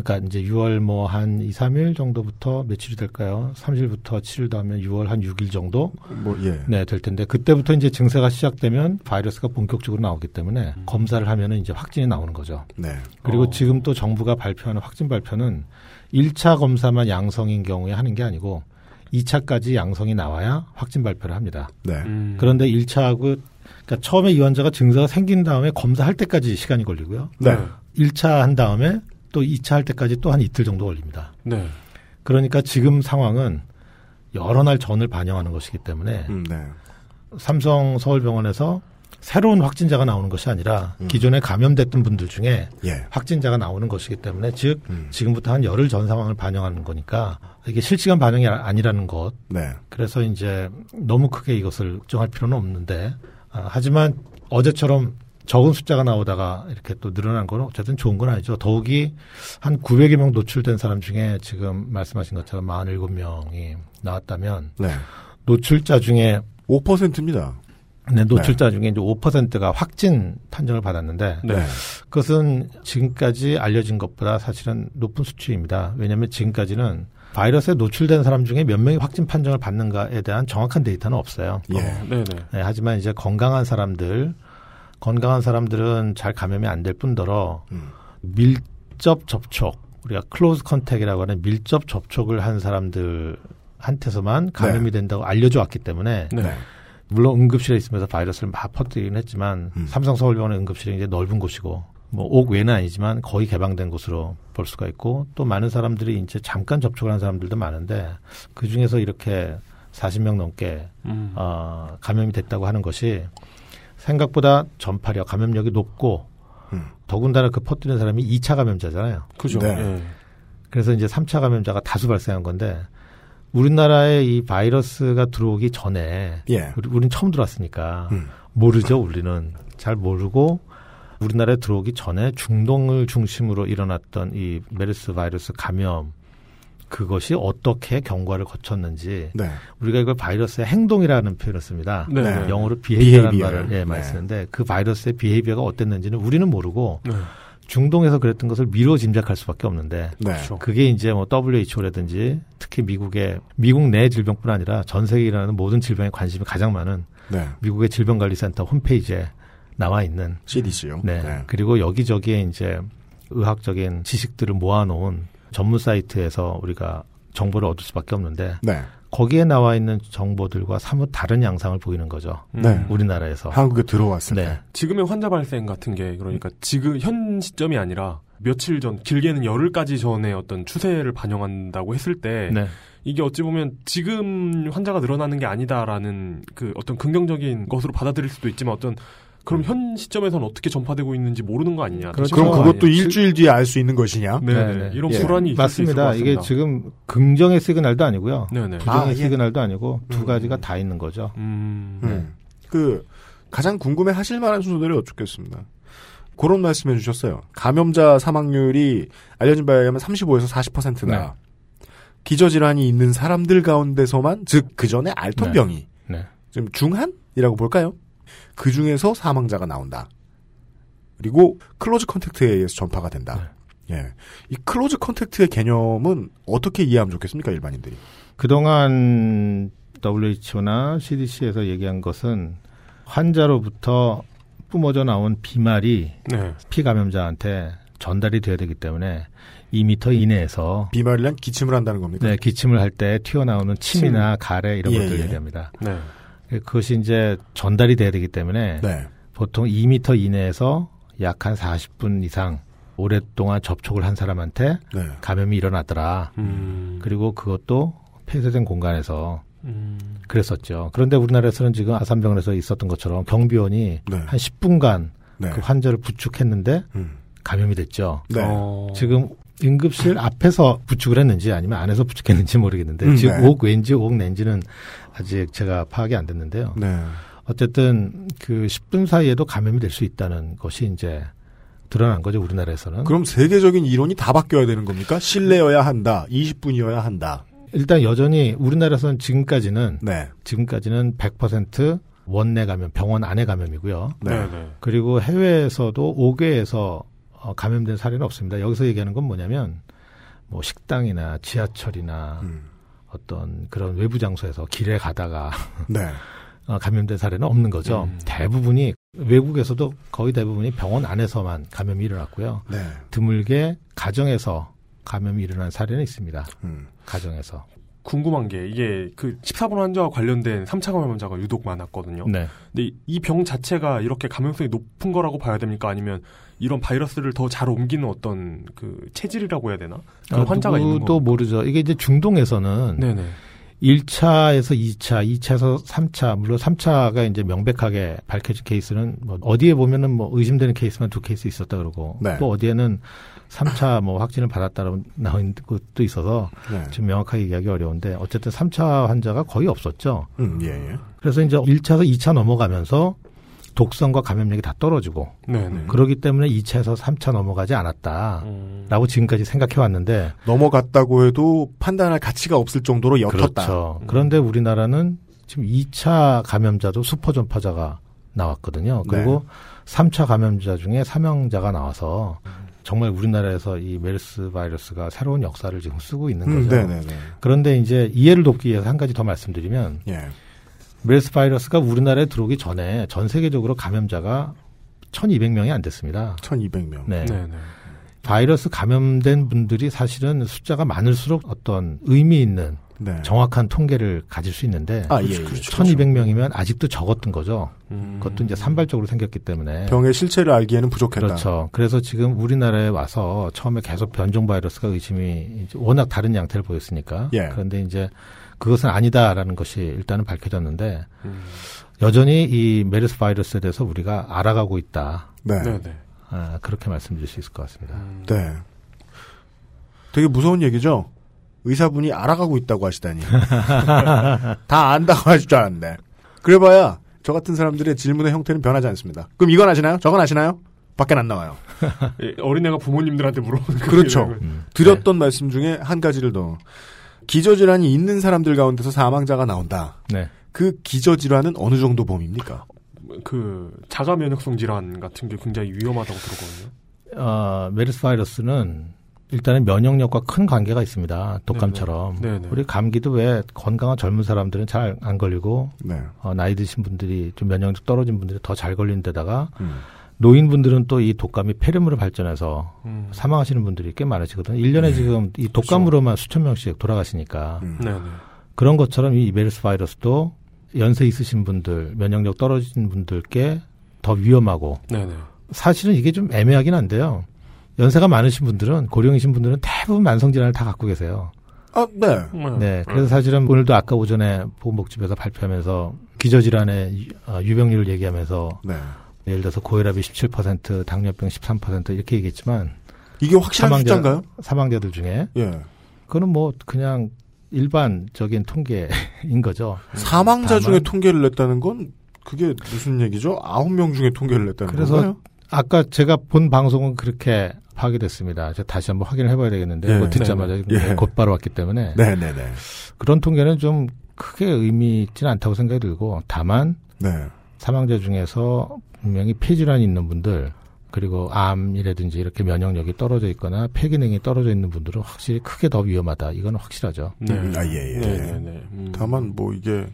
그러니까 이제 6월 뭐 한 2, 3일 정도부터 며칠이 될까요? 3일부터 7일 더하면 6월 한 6일 정도 뭐 예. 네, 될 텐데 그때부터 이제 증세가 시작되면 바이러스가 본격적으로 나오기 때문에 검사를 하면은 이제 확진이 나오는 거죠. 네. 그리고 어. 지금 또 정부가 발표하는 확진 발표는 1차 검사만 양성인 경우에 하는 게 아니고 2차까지 양성이 나와야 확진 발표를 합니다. 네. 음. 그런데 1차하고 그러니까 처음에 이 환자가 증세가 생긴 다음에 검사할 때까지 시간이 걸리고요. 네. 1차 한 다음에 또 2차 할 때까지 또 한 이틀 정도 걸립니다. 네. 그러니까 지금 상황은 여러 날 전을 반영하는 것이기 때문에 음, 네. 삼성 서울병원에서 새로운 확진자가 나오는 것이 아니라 음. 기존에 감염됐던 분들 중에 예. 확진자가 나오는 것이기 때문에 즉 음. 지금부터 한 열흘 전 상황을 반영하는 거니까 이게 실시간 반영이 아- 아니라는 것 네. 그래서 이제 너무 크게 이것을 걱정할 필요는 없는데 아, 하지만 어제처럼 적은 숫자가 나오다가 이렇게 또 늘어난 건 어쨌든 좋은 건 아니죠. 더욱이 한 900여 명 노출된 사람 중에 지금 말씀하신 것처럼 47명이 나왔다면 네. 노출자 중에 5%입니다. 네, 노출자 중에 이제 5%가 확진 판정을 받았는데 네. 그것은 지금까지 알려진 것보다 사실은 높은 수치입니다. 왜냐하면 지금까지는 바이러스에 노출된 사람 중에 몇 명이 확진 판정을 받는가에 대한 정확한 데이터는 없어요. 예. 네, 하지만 이제 건강한 사람들, 건강한 사람들은 잘 감염이 안 될 뿐더러 음. 밀접 접촉, 우리가 close contact이라고 하는 밀접 접촉을 한 사람들한테서만 감염이 네. 된다고 알려져 왔기 때문에 네. 네. 물론 응급실에 있으면서 바이러스를 막 퍼뜨리긴 했지만 음. 삼성서울병원의 응급실이 이제 넓은 곳이고 뭐옥 외는 아니지만 거의 개방된 곳으로 볼 수가 있고 또 많은 사람들이 이제 잠깐 접촉을 한 사람들도 많은데 그 중에서 이렇게 40명 넘게 음. 어, 감염이 됐다고 하는 것이 생각보다 전파력, 감염력이 높고 음. 더군다나 그 퍼뜨리는 사람이 2차 감염자잖아요. 그죠. 네. 예. 그래서 이제 3차 감염자가 다수 발생한 건데 우리나라에 이 바이러스가 들어오기 전에 예. 우리, 우린 처음 들어왔으니까 음. 모르죠, 우리는. 잘 모르고 우리나라에 들어오기 전에 중동을 중심으로 일어났던 이 메르스 바이러스 감염 그것이 어떻게 경과를 거쳤는지 네. 우리가 이걸 바이러스의 행동이라는 표현을 씁니다. 네. 네. 영어로 behavior라는. 말을 예, 많이 네. 쓰는데 그 바이러스의 behavior가 어땠는지는 우리는 모르고 네. 중동에서 그랬던 것을 미뤄 짐작할 수밖에 없는데 네. 그게 이제 뭐 WHO라든지 특히 미국의 미국 내 질병뿐 아니라 전 세계에 일어나는 모든 질병에 관심이 가장 많은 네. 미국의 질병관리센터 홈페이지에 나와 있는 CDC요. 네. 그리고 여기저기에 이제 의학적인 지식들을 모아놓은 전문 사이트에서 우리가 정보를 얻을 수밖에 없는데 네. 거기에 나와 있는 정보들과 사뭇 다른 양상을 보이는 거죠. 네. 우리나라에서 한국에 들어왔을 네. 때. 지금의 환자 발생 같은 게 그러니까 지금 현 시점이 아니라 며칠 전 길게는 열흘까지 전에 어떤 추세를 반영한다고 했을 때 네. 이게 어찌 보면 지금 환자가 늘어나는 게 아니다라는 그 어떤 긍정적인 것으로 받아들일 수도 있지만 어떤 그럼 현 시점에서는 어떻게 전파되고 있는지 모르는 거 아니냐. 그럼 그것도 아니냐. 일주일 뒤에 알 수 있는 것이냐? 네, 네. 이런 예. 불안이 있을 수 있을 것 맞습니다. 이게. 지금 긍정의 시그널도 아니고요. 네네. 부정의 아, 예. 시그널도 아니고 두 가지가 다 있는 거죠. 음. 음. 그 가장 궁금해 하실 만한 순서들이 어떻겠습니다. 그런 말씀해 주셨어요. 감염자 사망률이 알려진 바에 의하면 35에서 40%다. 기저질환이 있는 사람들 가운데서만 즉 그 전에 앓던 네. 병이 네. 좀 중한이라고 볼까요? 그 중에서 사망자가 나온다. 그리고 close contact에 의해서 전파가 된다. 예. 이 close contact의 개념은 어떻게 이해하면 좋겠습니까, 일반인들이? 그동안 WHO나 CDC에서 얘기한 것은 환자로부터 뿜어져 나온 비말이 네. 피감염자한테 전달이 돼야 되기 때문에 2미터 이내에서 비말이란 기침을 한다는 겁니까? 네, 기침을 할 때 튀어나오는 침이나 침. 가래 이런 예, 것들 예. 얘기합니다. 네. 그것이 이제 전달이 돼야 되기 때문에 네. 보통 2미터 이내에서 약 한 40분 이상 오랫동안 접촉을 한 사람한테 네. 감염이 일어났더라. 음. 그리고 그것도 폐쇄된 공간에서 음. 그랬었죠. 그런데 우리나라에서는 지금 아산병원에서 있었던 것처럼 경비원이 네. 한 10분간 네. 그 환자를 부축했는데 음. 감염이 됐죠. 네. 어. 지금 응급실 앞에서 부축을 했는지 아니면 안에서 부축했는지 모르겠는데 음, 지금 네. 옥 왠지 옥 낸지는 아직 제가 파악이 안 됐는데요. 네. 어쨌든 그 10분 사이에도 감염이 될 수 있다는 것이 이제 드러난 거죠 우리나라에서는. 그럼 세계적인 이론이 다 바뀌어야 되는 겁니까? 실내여야 한다. 20분이어야 한다. 일단 여전히 우리나라에서는 지금까지는 네. 지금까지는 100% 원내 감염, 병원 안에 감염이고요. 네. 네. 네. 그리고 해외에서도 5개에서 어, 감염된 사례는 없습니다. 여기서 얘기하는 건 뭐냐면 뭐 식당이나 지하철이나 음. 어떤 그런 외부 장소에서 길에 가다가 네. 어, 감염된 사례는 없는 거죠. 음. 대부분이 외국에서도 거의 대부분이 병원 안에서만 감염이 일어났고요. 네. 드물게 가정에서 감염이 일어난 사례는 있습니다. 음. 가정에서. 궁금한 게 이게 그 14번 환자와 관련된 3차 감염자가 유독 많았거든요. 네. 근데 이 병 자체가 이렇게 감염성이 높은 거라고 봐야 됩니까? 아니면 이런 바이러스를 더 잘 옮기는 어떤 그 체질이라고 해야 되나? 그런 어, 환자가 있는 누구도 거. 모르죠. 이게 이제 중동에서는 네네. 1차에서 2차, 2차에서 3차, 물론 3차가 이제 명백하게 밝혀진 케이스는 뭐 어디에 보면은 뭐 의심되는 케이스만 두 케이스 있었다 그러고 네. 또 어디에는 3차 뭐 확진을 받았다라고 나온 것도 있어서 네. 지금 명확하게 얘기하기 어려운데 어쨌든 3차 환자가 거의 없었죠. 음, 예, 예. 그래서 이제 1차에서 2차 넘어가면서 독성과 감염력이 다 떨어지고 네네. 그러기 때문에 2차에서 3차 넘어가지 않았다라고 음. 지금까지 생각해 왔는데 넘어갔다고 해도 판단할 가치가 없을 정도로 옅었다. 그렇죠. 그런데 우리나라는 지금 2차 감염자도 수퍼 전파자가 나왔거든요. 그리고 3차 감염자 중에 사망자가 나와서 정말 우리나라에서 이 메르스 바이러스가 새로운 역사를 지금 쓰고 있는 음, 거죠. 네네네. 그런데 이제 이해를 돕기 위해서 한 가지 더 말씀드리면 예. 메르스 바이러스가 우리나라에 들어오기 전에 전 세계적으로 감염자가 1200명이 안 됐습니다. 1200명. 네. 네네. 바이러스 감염된 분들이 사실은 숫자가 많을수록 어떤 의미 있는 네. 정확한 통계를 가질 수 있는데 아, 예, 예. 1200명이면 아직도 적었던 거죠. 음. 그것도 이제 산발적으로 생겼기 때문에 병의 실체를 알기에는 부족했다. 그렇죠. 그래서 지금 우리나라에 와서 처음에 계속 변종 바이러스가 의심이 이제 워낙 다른 양태를 보였으니까 예. 그런데 이제 그것은 아니다라는 것이 일단은 밝혀졌는데 음. 여전히 이 메르스 바이러스에 대해서 우리가 알아가고 있다. 네. 네 네. 아, 그렇게 말씀드릴 수 있을 것 같습니다. 음. 네. 되게 무서운 얘기죠? 의사분이 알아가고 있다고 하시다니. 다 안다고 하실 줄 알았는데. 그래봐야 저 같은 사람들의 질문의 형태는 변하지 않습니다. 그럼 이건 아시나요? 저건 아시나요? 밖엔 안 나와요. 예, 어린애가 부모님들한테 물어보는 그렇죠. 음. 드렸던 말씀 중에 한 가지를 더. 기저질환이 있는 사람들 가운데서 사망자가 나온다. 네. 그 기저질환은 어느 정도 범위입니까? 그 자가 면역성 질환 같은 게 굉장히 위험하다고 들었거든요. 어, 메르스 바이러스는 일단은 면역력과 큰 관계가 있습니다. 독감처럼. 네네. 네네. 우리 감기도 왜 건강한 젊은 사람들은 잘 안 걸리고 네. 어, 나이 드신 분들이 좀 면역력 떨어진 분들이 더 잘 걸리는 데다가 음. 노인분들은 또 이 독감이 폐렴으로 발전해서 음. 사망하시는 분들이 꽤 많으시거든요. 1년에 네. 지금 이 독감으로만 수천 명씩 돌아가시니까 음. 네 네. 그런 것처럼 이 메르스 바이러스도 연세 있으신 분들, 면역력 떨어진 분들께 더 위험하고 네네. 사실은 이게 좀 애매하긴 한데요. 연세가 많으신 분들은 고령이신 분들은 대부분 만성 질환을 다 갖고 계세요. 아, 네. 네, 그래서 사실은 오늘도 아까 오전에 보건복지부에서 발표하면서 기저질환의 유- 어, 유병률을 얘기하면서 네. 예를 들어서 고혈압이 17%, 당뇨병 13% 이렇게 얘기했지만 이게 확실한 숫자인가요? 사망자들 중에 예. 그거는 뭐 그냥 일반적인 통계인 거죠. 사망자 다만 중에 통계를 냈다는 건 그게 무슨 얘기죠? 아홉 명 중에 통계를 냈다는 그래서 건가요? 아까 제가 본 방송은 그렇게 파악이 됐습니다. 제가 다시 한번 확인을 해봐야 되겠는데 예. 뭐 듣자마자 예. 곧바로 왔기 때문에 네, 네, 네. 그런 통계는 좀 크게 의미 있지는 않다고 생각이 들고 다만 네. 사망자 중에서 분명히 폐질환이 있는 분들 그리고 암이라든지 이렇게 면역력이 떨어져 있거나 폐기능이 떨어져 있는 분들은 확실히 크게 더 위험하다. 이건 확실하죠. 네. 음, 아, 예, 예. 네네네. 음. 다만 뭐 이게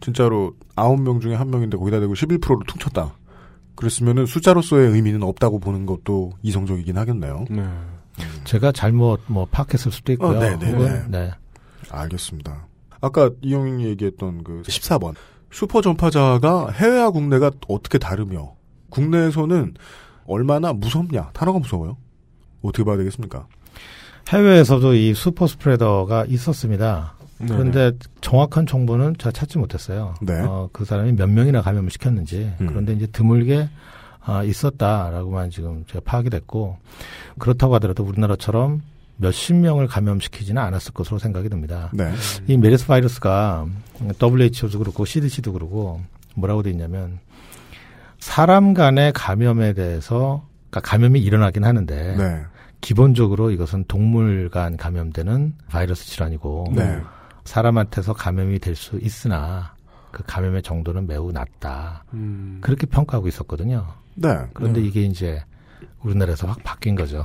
진짜로 아홉 명 중에 한 명인데 거기다 대고 11%를 퉁쳤다. 그랬으면은 숫자로서의 의미는 없다고 보는 것도 이성적이긴 하겠네요. 네. 제가 잘못 뭐 파악했을 수도 있고요. 어, 네, 네, 네. 네. 알겠습니다. 아까 이용인이 얘기했던 그 14번 슈퍼 전파자가 해외와 국내가 어떻게 다르며 국내에서는 얼마나 무섭냐 단어가 무서워요. 어떻게 봐야 되겠습니까? 해외에서도 이 슈퍼 스프레더가 있었습니다. 네네. 그런데 정확한 정보는 제가 찾지 못했어요. 네. 어, 그 사람이 몇 명이나 감염을 시켰는지. 음. 그런데 이제 드물게 아, 있었다라고만 지금 제가 파악이 됐고 그렇다고 하더라도 우리나라처럼 몇십 명을 감염시키지는 않았을 것으로 생각이 듭니다. 네. 이 메르스 바이러스가 WHO도 그렇고 CDC도 그렇고 뭐라고 돼 있냐면 사람 간의 감염에 대해서 그러니까 감염이 일어나긴 하는데 네. 기본적으로 이것은 동물 간 감염되는 바이러스 질환이고 네. 사람한테서 감염이 될 수 있으나 그 감염의 정도는 매우 낮다. 음. 그렇게 평가하고 있었거든요. 네. 그런데 이게 이제 우리나라에서 확 바뀐 거죠.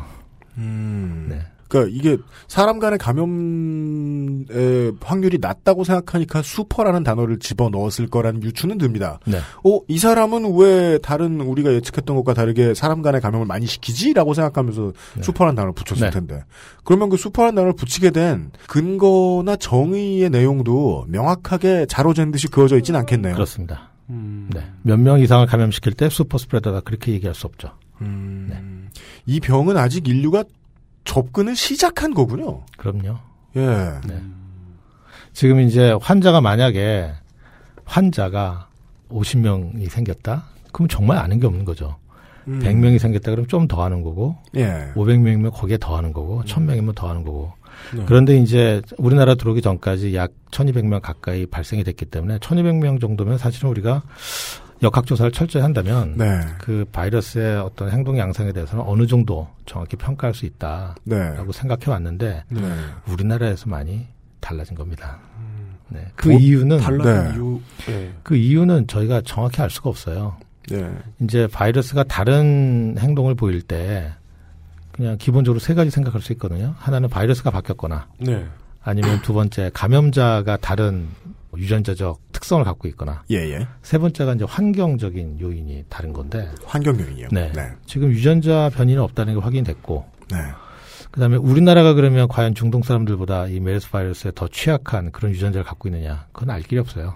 음. 네. 그러니까 이게 사람 간의 감염의 확률이 낮다고 생각하니까 슈퍼라는 단어를 집어 넣었을 거라는 유추는 듭니다. 네. 어, 이 사람은 왜 다른 우리가 예측했던 것과 다르게 사람 간의 감염을 많이 시키지? 라고 생각하면서 네. 슈퍼라는 단어를 붙였을 네. 텐데. 그러면 그 슈퍼라는 단어를 붙이게 된 근거나 정의의 내용도 명확하게 자로잰 듯이 그어져 있진 않겠네요. 그렇습니다. 음. 네. 몇 명 이상을 감염시킬 때 슈퍼 스프레더다 그렇게 얘기할 수 없죠. 음, 네. 이 병은 아직 인류가 접근을 시작한 거군요. 그럼요. 예. 네. 지금 이제 환자가 만약에 환자가 50명이 생겼다? 그럼 정말 아는 게 없는 거죠. 음. 100명이 생겼다 그러면 좀 더 하는 거고, 예. 500명이면 거기에 더 하는 거고, 1000명이면 더 하는 거고. 네. 그런데 이제 우리나라 들어오기 전까지 약 1200명 가까이 발생이 됐기 때문에 1200명 정도면 사실은 우리가 역학조사를 철저히 한다면 네. 그 바이러스의 어떤 행동 양상에 대해서는 어느 정도 정확히 평가할 수 있다라고 네. 생각해 왔는데 네. 우리나라에서 많이 달라진 겁니다. 네. 그 뭐, 이유는 달라진 네. 이유. 예. 그 이유는 저희가 정확히 알 수가 없어요. 예. 이제 바이러스가 다른 행동을 보일 때 그냥 기본적으로 세 가지 생각할 수 있거든요. 하나는 바이러스가 바뀌었거나 네. 아니면 두 번째 감염자가 다른 유전자적 특성을 갖고 있거나 예, 예. 세 번째가 이제 환경적인 요인이 다른 건데 환경 요인이요. 네. 네. 지금 유전자 변이는 없다는 게 확인됐고 네. 그다음에 우리나라가 그러면 과연 중동 사람들보다 이 메르스 바이러스에 더 취약한 그런 유전자를 갖고 있느냐 그건 알 길이 없어요.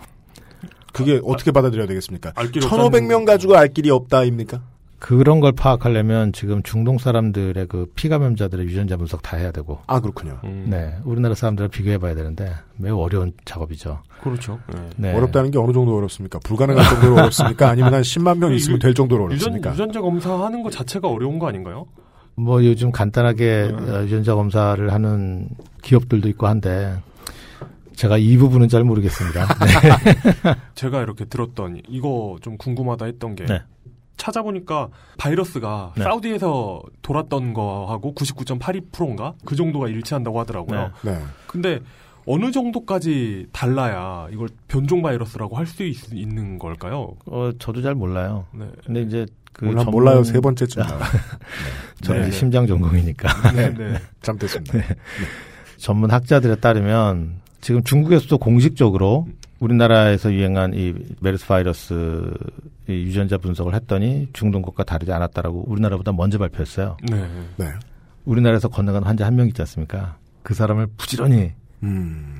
그게 어떻게 받아들여야 되겠습니까? 알 길이 1500명 가지고 알 길이 없다입니까? 그런 걸 파악하려면 지금 중동 사람들의 그 피감염자들의 유전자 분석 다 해야 되고 아, 그렇군요. 음. 네 우리나라 사람들을 비교해 봐야 되는데 매우 어려운 작업이죠. 그렇죠. 네. 네. 어렵다는 게 어느 정도 어렵습니까? 불가능한 정도로 어렵습니까? 아니면 한 10만 명 있으면 될 정도로 유전, 어렵습니까? 유전 자 검사하는 것 자체가 어려운 거 아닌가요? 뭐 요즘 간단하게 음. 어, 유전자 검사를 하는 기업들도 있고 한데 제가 이 부분은 잘 모르겠습니다. 네. 제가 이렇게 들었던 이거 좀 궁금하다 했던 게 네. 찾아보니까 바이러스가 네. 사우디에서 돌았던 거하고 99.82%인가 그 정도가 일치한다고 하더라고요. 네. 네. 근데 어느 정도까지 달라야 이걸 변종 바이러스라고 할 수 있는 걸까요? 어, 저도 잘 몰라요. 네. 근데 이제 그 몰라, 전문- 몰라요. 세 번째쯤. 나와요. 저는 네. 이제 심장 전공이니까. 네, 네. 잘못됐습니다. 전문 학자들에 따르면 지금 중국에서도 공식적으로 우리나라에서 유행한 이 메르스 바이러스 이 유전자 분석을 했더니 중동 것과 다르지 않았다라고 우리나라보다 먼저 발표했어요. 네. 네. 우리나라에서 건너간 환자 한 명 있지 않습니까? 그 사람을 부지런히 음.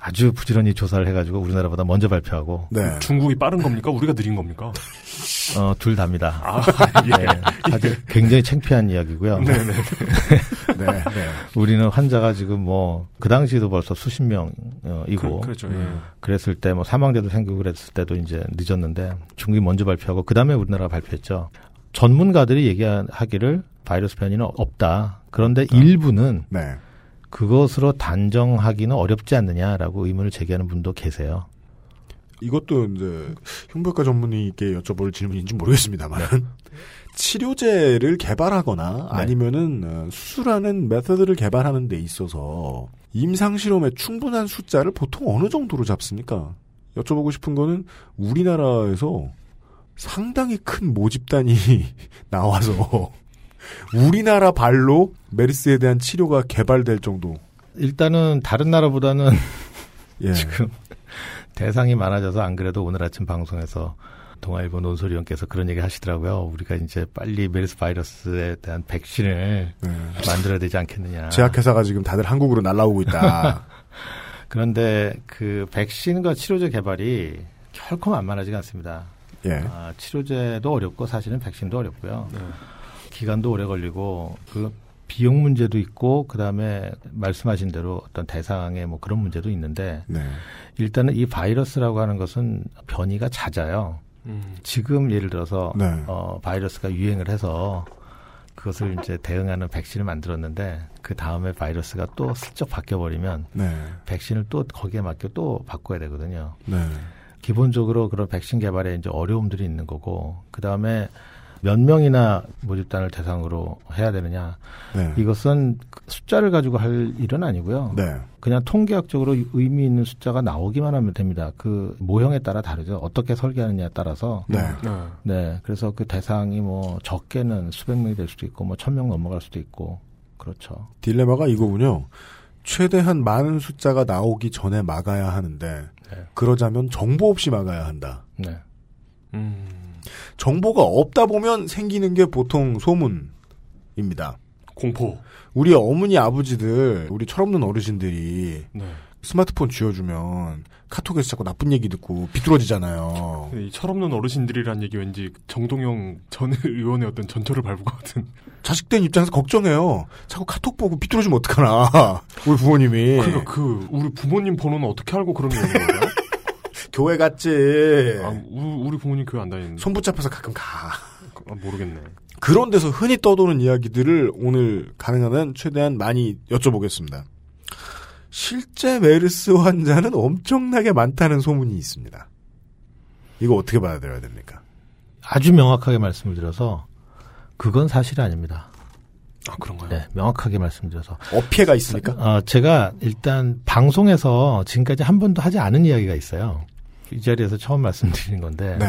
아주 부지런히 조사를 해가지고 우리나라보다 먼저 발표하고 네. 중국이 빠른 겁니까? 우리가 느린 겁니까? 어, 둘 다입니다. 아, 네, 아주 굉장히 창피한 이야기고요. 네, 네. 네. 네. 우리는 환자가 지금 뭐 그 당시에도 벌써 수십 명이고 그, 그렇죠. 예. 그랬을 때 뭐 사망자도 생기고 그랬을 때도 이제 늦었는데 중국이 먼저 발표하고 그 다음에 우리나라가 발표했죠. 전문가들이 얘기하기를 바이러스 변이는 없다. 그런데 일부는 네. 그것으로 단정하기는 어렵지 않느냐라고 의문을 제기하는 분도 계세요. 이것도 이제 흉부외과 전문의께 여쭤볼 질문인지 모르겠습니다만 치료제를 개발하거나 네. 아니면은 어, 수술하는 메서드를 개발하는 데 있어서 임상 실험의 충분한 숫자를 보통 어느 정도로 잡습니까? 여쭤보고 싶은 거는 우리나라에서 상당히 큰 모집단이 나와서 우리나라 발로 메르스에 대한 치료가 개발될 정도. 일단은 다른 나라보다는 예. 지금 대상이 많아져서 안 그래도 오늘 아침 방송에서 동아일보 논소리원께서 그런 얘기 하시더라고요. 우리가 이제 빨리 메르스 바이러스에 대한 백신을 네. 만들어야 되지 않겠느냐. 제약회사가 지금 다들 한국으로 날라오고 있다. 그런데 그 백신과 치료제 개발이 결코 만만하지가 않습니다. 예. 아, 치료제도 어렵고 사실은 백신도 어렵고요. 네. 기간도 오래 걸리고 그 비용 문제도 있고 그다음에 말씀하신 대로 어떤 대상의 뭐 그런 문제도 있는데 네. 일단은 이 바이러스라고 하는 것은 변이가 잦아요. 음. 지금 예를 들어서 네. 어, 바이러스가 유행을 해서 그것을 이제 대응하는 백신을 만들었는데 그 다음에 바이러스가 또 슬쩍 바뀌어 버리면 네. 백신을 또 거기에 맞게 또 바꿔야 되거든요. 네. 기본적으로 그런 백신 개발에 이제 어려움들이 있는 거고 그 다음에 몇 명이나 모집단을 대상으로 해야 되느냐 네. 이것은 숫자를 가지고 할 일은 아니고요. 네. 그냥 통계학적으로 의미 있는 숫자가 나오기만 하면 됩니다. 그 모형에 따라 다르죠. 어떻게 설계하느냐에 따라서. 네. 네. 네. 그래서 그 대상이 뭐 적게는 수백 명이 될 수도 있고 뭐 천 명 넘어갈 수도 있고 그렇죠. 딜레마가 이거군요. 최대한 많은 숫자가 나오기 전에 막아야 하는데 네. 그러자면 정보 없이 막아야 한다. 네. 음. 정보가 없다 보면 생기는 게 보통 소문입니다. 공포. 우리 어머니 아버지들, 우리 철없는 어르신들이 네. 스마트폰 쥐어주면 카톡에서 자꾸 나쁜 얘기 듣고 비뚤어지잖아요. 이 철없는 어르신들이란 얘기 왠지 정동영 전 의원의 어떤 전철을 밟은 것 같은. 자식된 입장에서 걱정해요. 자꾸 카톡 보고 비뚤어지면 어떡하나. 우리 부모님이. 그러니까 그 우리 부모님 번호는 어떻게 알고 그런 게 있는 거예요? 교회 갔지. 아, 우- 우리 부모님 교회 안 다니는데. 손 붙잡혀서 가끔 가. 아, 모르겠네. 그런 데서 흔히 떠도는 이야기들을 오늘 가능한 한 최대한 많이 여쭤보겠습니다. 실제 메르스 환자는 엄청나게 많다는 소문이 있습니다. 이거 어떻게 받아들여야 됩니까? 아주 명확하게 말씀을 드려서 그건 사실이 아닙니다. 아 그런가요? 네, 명확하게 말씀드려서 어폐가 있습니까? 어, 제가 일단 방송에서 지금까지 한 번도 하지 않은 이야기가 있어요. 이 자리에서 처음 말씀드리는 건데 네.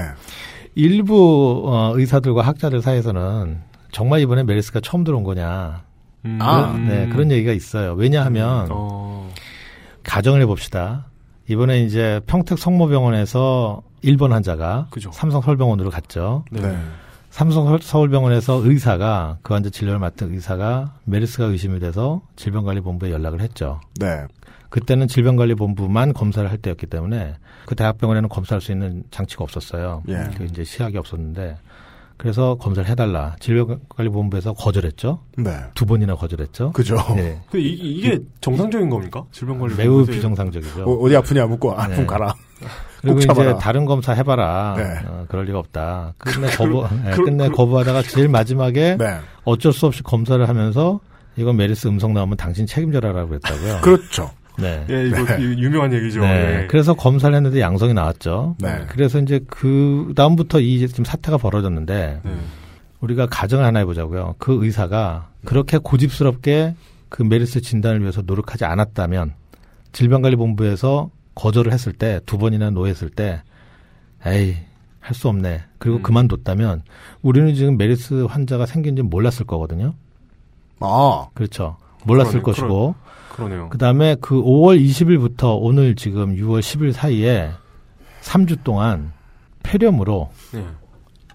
일부 어, 의사들과 학자들 사이에서는 정말 이번에 메르스가 처음 들어온 거냐 음. 아, 네, 그런 얘기가 있어요. 왜냐하면 어. 가정을 해봅시다. 이번에 이제 평택 성모병원에서 1번 환자가 그죠. 삼성 서울병원으로 갔죠. 네. 네. 삼성 서울- 서울병원에서 의사가 그 환자 진료를 맡은 의사가 메르스가 의심이 돼서 질병관리본부에 연락을 했죠. 네. 그때는 질병관리본부만 검사를 할 때였기 때문에 그 대학병원에는 검사할 수 있는 장치가 없었어요. 예. 그 이제 시약이 없었는데 그래서 검사를 해달라. 질병관리본부에서 거절했죠. 네. 두 번이나 거절했죠. 그죠. 네. 그 이, 이게 정상적인 겁니까? 질병관리 매우 비정상적이죠. 어, 디 아프냐 묻고 아프면 네. 가라. 그리고 꼭 이제. 다른 검사 해봐라. 네. 어, 그럴 리가 없다. 끝내 거부, 네, 그- 끝내 그- 거부하다가 제일 마지막에 네. 어쩔 수 없이 검사를 하면서 이건 메르스 음성 나오면 당신 책임져라라고 그랬다고요. 그렇죠. 네. 예, 이거 네. 유- 유명한 얘기죠. 네. 예. 그래서 검사를 했는데 양성이 나왔죠. 네. 그래서 이제 그 다음부터 이 지금 사태가 벌어졌는데 네. 우리가 가정을 하나 해보자고요. 그 의사가 그렇게 고집스럽게 그 메르스 진단을 위해서 노력하지 않았다면 질병관리본부에서 거절을 했을 때 두 번이나 노했을 때 에이 할 수 없네. 그리고 음. 그만뒀다면 우리는 지금 메르스 환자가 생긴지 몰랐을 거거든요. 아, 그렇죠. 몰랐을 그러네, 것이고 그러네요. 그다음에 그 5월 20일부터 오늘 지금 6월 10일 사이에 3주 동안 폐렴으로 예.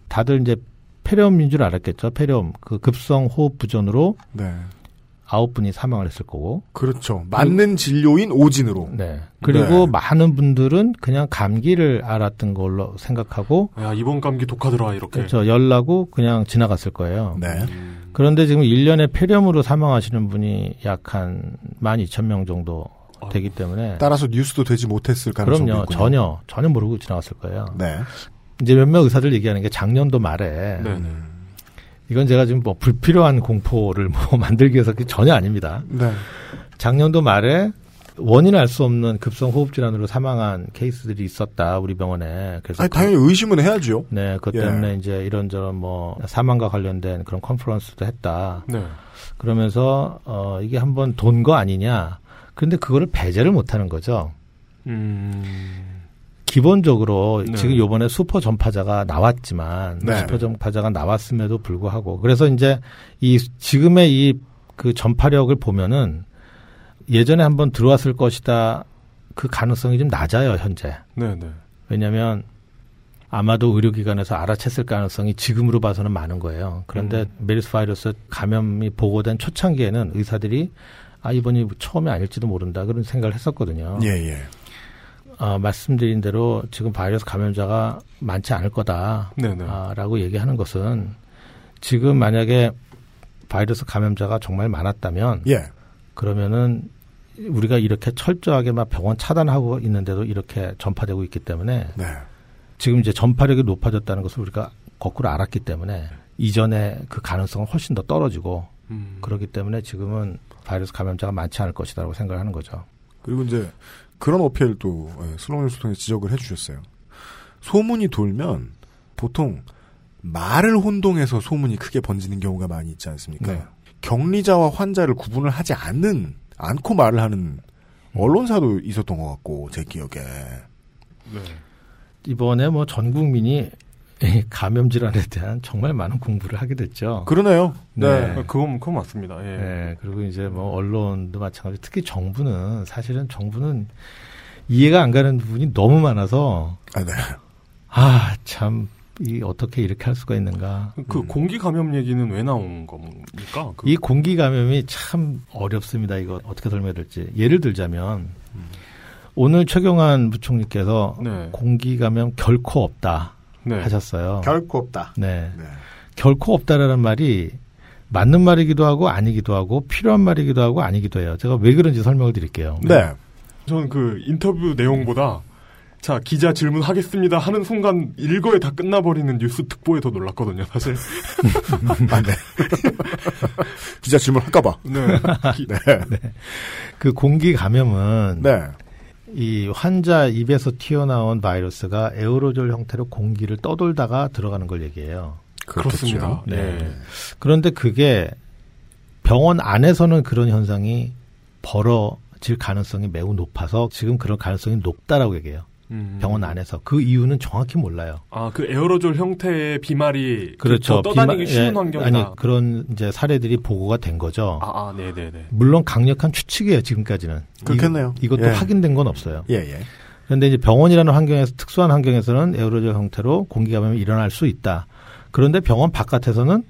다들 이제 폐렴인 줄 알았겠죠. 폐렴 그 급성 호흡 부전으로 네. 아홉 분이 사망을 했을 거고. 그렇죠. 맞는 진료인 오진으로. 네. 그리고 네. 많은 분들은 그냥 감기를 앓았던 걸로 생각하고 야 이번 감기 독하더라 이렇게. 그렇죠. 열나고 그냥 지나갔을 거예요. 네. 음. 그런데 지금 1년에 폐렴으로 사망하시는 분이 약한 12,000명 정도 되기 때문에 따라서 뉴스도 되지 못했을 가능성이 그럼요. 있군요. 전혀 전혀 모르고 지나갔을 거예요. 네. 이제 몇몇 의사들 얘기하는 게 작년도 말에 네네. 이건 제가 지금 뭐 불필요한 공포를 뭐 만들기 위해서 그게 전혀 아닙니다. 네. 작년도 말에 원인 알 수 없는 급성 호흡 질환으로 사망한 케이스들이 있었다 우리 병원에. 그래서 아니, 그- 당연히 의심은 해야죠. 네, 그것 예. 때문에 이제 이런저런 뭐 사망과 관련된 그런 컨퍼런스도 했다. 네. 그러면서 어 이게 한번 돈 거 아니냐. 근데 그거를 배제를 못 하는 거죠. 음. 기본적으로 네. 지금 요번에 슈퍼 전파자가 나왔지만 네. 슈퍼 전파자가 나왔음에도 불구하고 그래서 이제 이 지금의 이 그 전파력을 보면은 예전에 한번 들어왔을 것이다 그 가능성이 좀 낮아요 현재 네 네. 왜냐하면 아마도 의료기관에서 알아챘을 가능성이 지금으로 봐서는 많은 거예요. 그런데 음. 메르스 바이러스 감염이 보고된 초창기에는 의사들이 아 이번이 처음이 아닐지도 모른다 그런 생각을 했었거든요. 예, 예. 어, 말씀드린 대로 지금 바이러스 감염자가 많지 않을 거다라고 네네. 얘기하는 것은 지금 만약에 바이러스 감염자가 정말 많았다면 예. 그러면은 우리가 이렇게 철저하게 막 병원 차단하고 있는데도 이렇게 전파되고 있기 때문에 네. 지금 이제 전파력이 높아졌다는 것을 우리가 거꾸로 알았기 때문에 이전에 그 가능성은 훨씬 더 떨어지고 음. 그렇기 때문에 지금은 바이러스 감염자가 많지 않을 것이다라고 생각을 하는 거죠. 그리고 이제 그런 어필도 예, 슬롱뉴스 통해 지적을 해주셨어요. 소문이 돌면 보통 말을 혼동해서 소문이 크게 번지는 경우가 많이 있지 않습니까? 네. 격리자와 환자를 구분을 하지 않는 않고 말을 하는 언론사도 있었던 것 같고 제 기억에 네. 이번에 뭐 전 국민이 이 감염 질환에 대한 정말 많은 공부를 하게 됐죠. 그러네요. 네. 네. 그건 그건 맞습니다. 예. 네, 그리고 이제 뭐 언론도 마찬가지. 특히 정부는 사실은 정부는 이해가 안 가는 부분이 너무 많아서 아, 네. 아 참 이 어떻게 이렇게 할 수가 있는가. 그 공기 감염 얘기는 왜 나온 겁니까? 그, 이 공기 감염이 참 어렵습니다. 이거 어떻게 설명해야 될지. 예를 들자면 오늘 최경환 부총리께서 네. 공기 감염 결코 없다 네. 하셨어요. 결코 없다. 네. 네. 결코 없다라는 말이 맞는 말이기도 하고 아니기도 하고 필요한 말이기도 하고 아니기도 해요. 제가 왜 그런지 설명을 드릴게요. 네. 저는 그 인터뷰 내용보다 자 기자 질문하겠습니다 하는 순간 일거에 다 끝나버리는 뉴스 특보에 더 놀랐거든요 사실. 아, 네. 기자 질문 할까봐. 네. 네. 그 공기 감염은 네. 이 환자 입에서 튀어나온 바이러스가 에어로졸 형태로 공기를 떠돌다가 들어가는 걸 얘기해요. 그렇습니다. 네. 네. 그런데 그게 병원 안에서는 그런 현상이 벌어질 가능성이 매우 높아서 지금 그런 가능성이 높다라고 얘기해요. 음. 병원 안에서 그 이유는 정확히 몰라요. 아 그 에어로졸 형태의 비말이 그렇죠. 더 떠다니기 비마- 쉬운 예, 환경이다. 아니 그런 이제 사례들이 보고가 된 거죠. 아, 아, 네네네. 물론 강력한 추측이에요 지금까지는. 그렇겠네요. 이, 것도 예. 확인된 건 없어요. 예, 예. 그런데 이제 병원이라는 환경에서 특수한 환경에서는 에어로졸 형태로 공기 감염이 일어날 수 있다. 그런데 병원 바깥에서는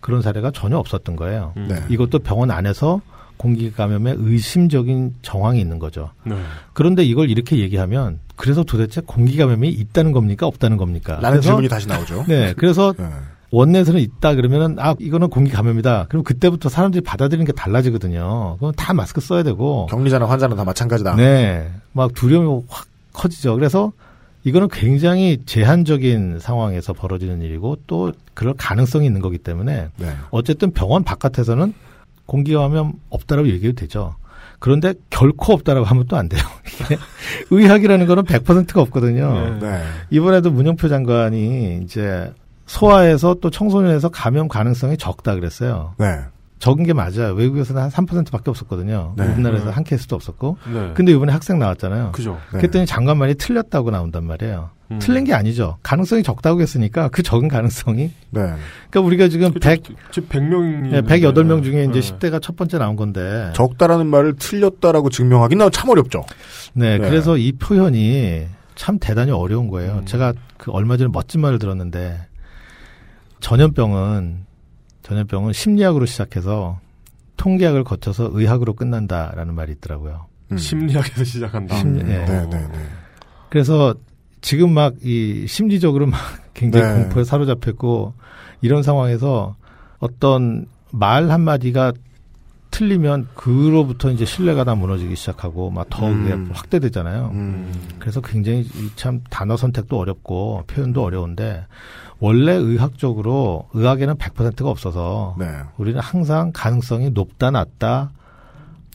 그런 사례가 전혀 없었던 거예요. 음. 네. 이것도 병원 안에서 공기 감염에 의심적인 정황이 있는 거죠. 네. 그런데 이걸 이렇게 얘기하면 그래서 도대체 공기 감염이 있다는 겁니까 없다는 겁니까? 라는 그래서- 질문이 다시 나오죠. 네, 그래서 네. 원내에서는 있다 그러면은 아 이거는 공기 감염이다. 그럼 그때부터 사람들이 받아들이는 게 달라지거든요. 그럼 다 마스크 써야 되고. 격리자나 환자는 다 마찬가지다. 네, 막 두려움이 확 커지죠. 그래서 이거는 굉장히 제한적인 상황에서 벌어지는 일이고 또 그럴 가능성이 있는 거기 때문에 네. 어쨌든 병원 바깥에서는 공기 감염 없다라고 얘기해도 되죠. 그런데 결코 없다라고 하면 또 안 돼요. 의학이라는 거는 100%가 없거든요. 네. 네. 이번에도 문영표 장관이 이제 소아에서 또 청소년에서 감염 가능성이 적다 그랬어요. 네. 적은 게 맞아요. 외국에서는 한 3%밖에 없었거든요. 네. 우리나라에서 네. 한 케이스도 없었고. 네. 근데 이번에 학생 나왔잖아요. 그죠. 네. 그랬더니 장관말이 틀렸다고 나온단 말이에요. 음. 틀린 게 아니죠. 가능성이 적다고 했으니까 그 적은 가능성이. 네. 그러니까 우리가 지금 그죠. 100, 지금 100명이. 네, 108명 중에 이제 네. 10대가 첫 번째 나온 건데. 적다라는 말을 틀렸다라고 증명하기는 참 어렵죠. 네, 네. 그래서 이 표현이 참 대단히 어려운 거예요. 음. 제가 그 얼마 전에 멋진 말을 들었는데 전염병은 전염병은 심리학으로 시작해서 통계학을 거쳐서 의학으로 끝난다라는 말이 있더라고요. 음. 심리학에서 시작한다. 심리- 음. 네. 네, 네, 네. 그래서 지금 막 이 심리적으로 막 굉장히 네. 공포에 사로잡혔고 이런 상황에서 어떤 말 한마디가 틀리면 그로부터 이제 신뢰가 다 무너지기 시작하고 막더 음. 확대되잖아요. 음. 그래서 굉장히 이참 단어 선택도 어렵고 표현도 어려운데 원래 의학적으로 의학에는 100%가 없어서 네. 우리는 항상 가능성이 높다 낮다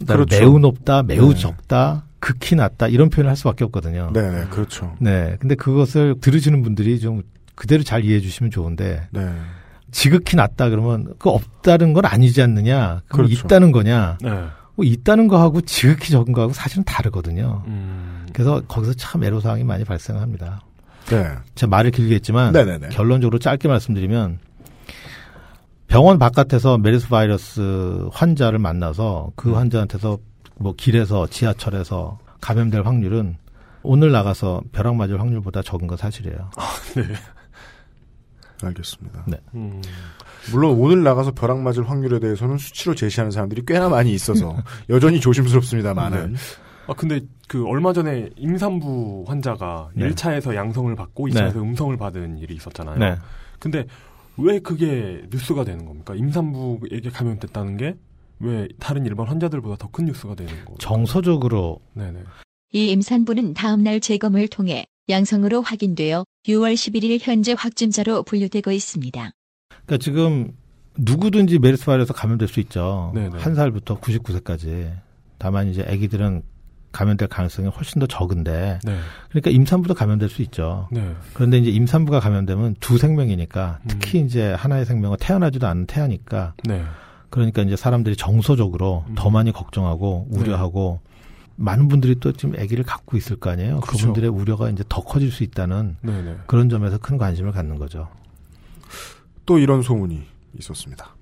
그렇죠. 매우 높다 매우 네. 적다 극히 낮다 이런 표현을 할 수밖에 없거든요. 네, 네, 그렇죠. 네. 근데 그것을 들으시는 분들이 좀 그대로 잘 이해해 주시면 좋은데 네. 지극히 낮다 그러면 그 없다는 건 아니지 않느냐? 그럼 그렇죠. 있다는 거냐? 네. 뭐 있다는 거하고 지극히 적은 거하고 사실은 다르거든요. 음. 그래서 거기서 참 애로사항이 많이 발생합니다. 네. 제가 말을 길게 했지만 네네네. 결론적으로 짧게 말씀드리면 병원 바깥에서 메르스 바이러스 환자를 만나서 그 환자한테서 뭐 길에서 지하철에서 감염될 확률은 오늘 나가서 벼락 맞을 확률보다 적은 건 사실이에요. 알겠습니다. 네. 음. 물론 오늘 나가서 벼락 맞을 확률에 대해서는 수치로 제시하는 사람들이 꽤나 많이 있어서 여전히 조심스럽습니다만은. 아 근데 그 얼마 전에 임산부 환자가 네. 1차에서 양성을 받고 2차에서 음성을 받은 일이 있었잖아요. 네. 근데 왜 그게 뉴스가 되는 겁니까? 임산부에게 감염됐다는 게 왜 다른 일반 환자들보다 더 큰 뉴스가 되는 거죠? 정서적으로 네네. 이 임산부는 다음 날 재검을 통해 양성으로 확인되어 6월 11일 현재 확진자로 분류되고 있습니다. 그러니까 지금 누구든지 메르스 바이러스 감염될 수 있죠. 네네. 한 살부터 99세까지. 다만 이제 아기들은 감염될 가능성이 훨씬 더 적은데 네. 그러니까 임산부도 감염될 수 있죠. 네. 그런데 이제 임산부가 감염되면 두 생명이니까 음. 특히 이제 하나의 생명은 태어나지도 않은 태아니까 네. 그러니까 이제 사람들이 정서적으로 음. 더 많이 걱정하고 우려하고 많은 분들이 또 지금 아기를 갖고 있을 거 아니에요. 그 그렇죠. 분들의 우려가 이제 더 커질 수 있다는 네네. 그런 점에서 큰 관심을 갖는 거죠. 또 이런 소문이 있었습니다.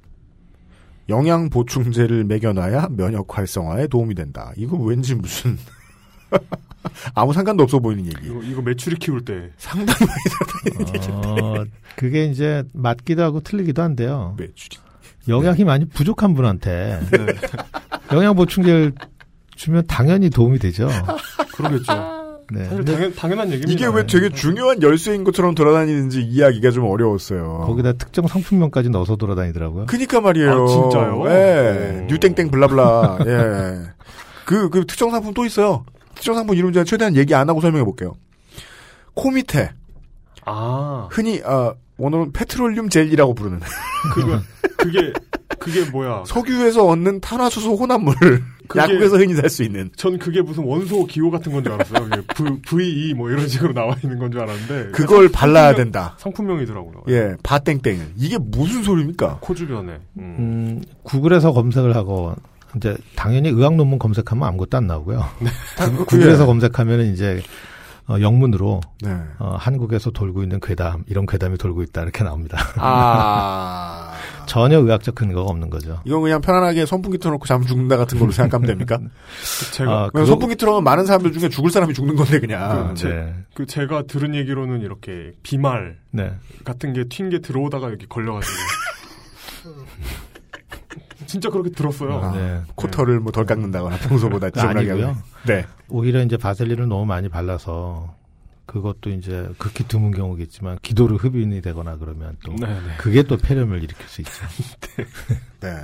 영양 보충제를 먹여놔야 면역 활성화에 도움이 된다. 이거 왠지 무슨 아무 상관도 없어 보이는 얘기. 이거, 이거 매출이 키울 때. 상당히 어, 그게 이제 맞기도 하고 틀리기도 한데요. 매출이. 영양이 많이 부족한 분한테 네. 영양 보충제를 주면 당연히 도움이 되죠. 그러겠죠. 네. 사실 당연, 당연한 얘기입니다. 이게 왜 되게 중요한 열쇠인 것처럼 돌아다니는지 이해하기가 좀 어려웠어요. 거기다 특정 상품명까지 넣어서 돌아다니더라고요. 그니까 말이에요. 아, 진짜요? 예. 오. 뉴땡땡 블라블라. 예. 그, 그 특정 상품 또 있어요. 특정 상품 이름 제가 최대한 얘기 안 하고 설명해 볼게요. 코 밑에 아, 흔히 아 오늘은 페트롤륨 젤리라고 부르는 그거, 그게, 그게 뭐야. 석유에서 얻는 탄화수소 혼합물 그게- 약국에서 흔히 살 수 있는 전 그게 무슨 원소 기호 같은 건 줄 알았어요. VE 뭐 이런 식으로 나와 있는 건 줄 알았는데. 그걸 상- 발라야 상품명- 된다. 상품명이더라고요. 예, 바땡땡. 이게 무슨 소리입니까? 코 주변에. 음. 음, 구글에서 검색을 하고 이제 당연히 의학 논문 검색하면 아무것도 안 나오고요. 구- 구글에서 검색하면은 이제 어, 영문으로 네. 어, 한국에서 돌고 있는 괴담 이런 괴담이 돌고 있다 이렇게 나옵니다. 아. 전혀 의학적 근거가 없는 거죠. 이건 그냥 편안하게 선풍기 틀어놓고 잠 죽는다 같은 걸로 생각하면 됩니까? 제가, 아, 그거- 선풍기 틀어놓으면 많은 사람들 중에 죽을 사람이 죽는 건데 그냥. 그, 제, 네. 그 제가 들은 얘기로는 이렇게 비말 네. 같은 게 튄 게 들어오다가 이렇게 걸려가지고. 진짜 그렇게 들었어요. 아, 네. 코털을 뭐 덜 깎는다거나 평소보다 지저분하게 아니고요. 하고. 네. 오히려 이제 바셀린을 너무 많이 발라서 그것도 이제 극히 드문 경우겠지만 기도를 흡인이 되거나 그러면 또 네, 네. 그게 또 폐렴을 일으킬 수 있죠. 네.